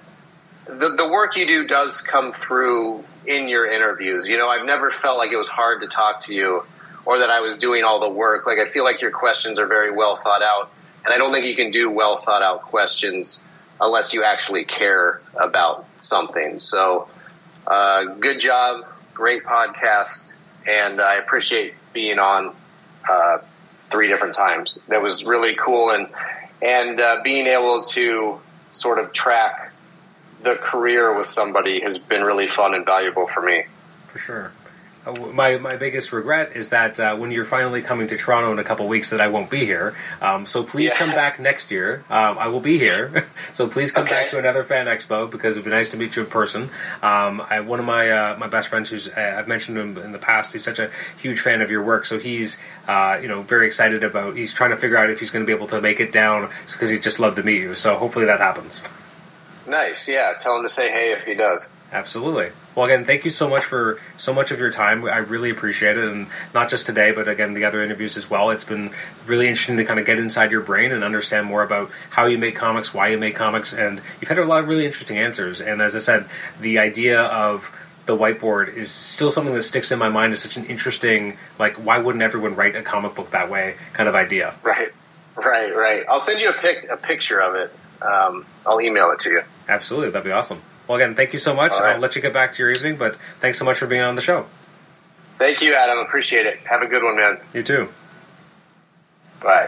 the the work you do does come through in your interviews. You know, I've never felt like it was hard to talk to you or that I was doing all the work. Like I feel like your questions are very well thought out, and I don't think you can do well thought out questions unless you actually care about something. So, uh, good job, great podcast, and I appreciate being on uh, three different times. That was really cool, and and uh, being able to sort of track the career with somebody has been really fun and valuable for me. For sure. Uh, My my biggest regret is that uh, when you're finally coming to Toronto in a couple weeks, that I won't be here. Um, so please Yeah. come back next year. Um, I will be here. so please come back to another fan expo because it'd be nice to meet you in person. Um, I, one of my uh, my best friends, who's uh, I've mentioned him in the past, he's such a huge fan of your work. So he's uh, you know very excited about. He's trying to figure out if he's going to be able to make it down because he'd just love to meet you. So hopefully that happens. Nice, yeah. Tell him to say hey if he does. Absolutely. Well, again, thank you so much for so much of your time. I really appreciate it, and not just today, but again, the other interviews as well. It's been really interesting to kind of get inside your brain and understand more about how you make comics, why you make comics, and you've had a lot of really interesting answers. And as I said, the idea of the whiteboard is still something that sticks in my mind as such an interesting, like, why wouldn't everyone write a comic book that way kind of idea. Right, right, right. I'll send you a pic, a picture of it. Um, I'll email it to you. Absolutely, that'd be awesome. Well, again, thank you so much. Right. I'll let you get back to your evening, but thanks so much for being on the show. Thank you, Adam. Appreciate it. Have a good one, man. You too. Bye.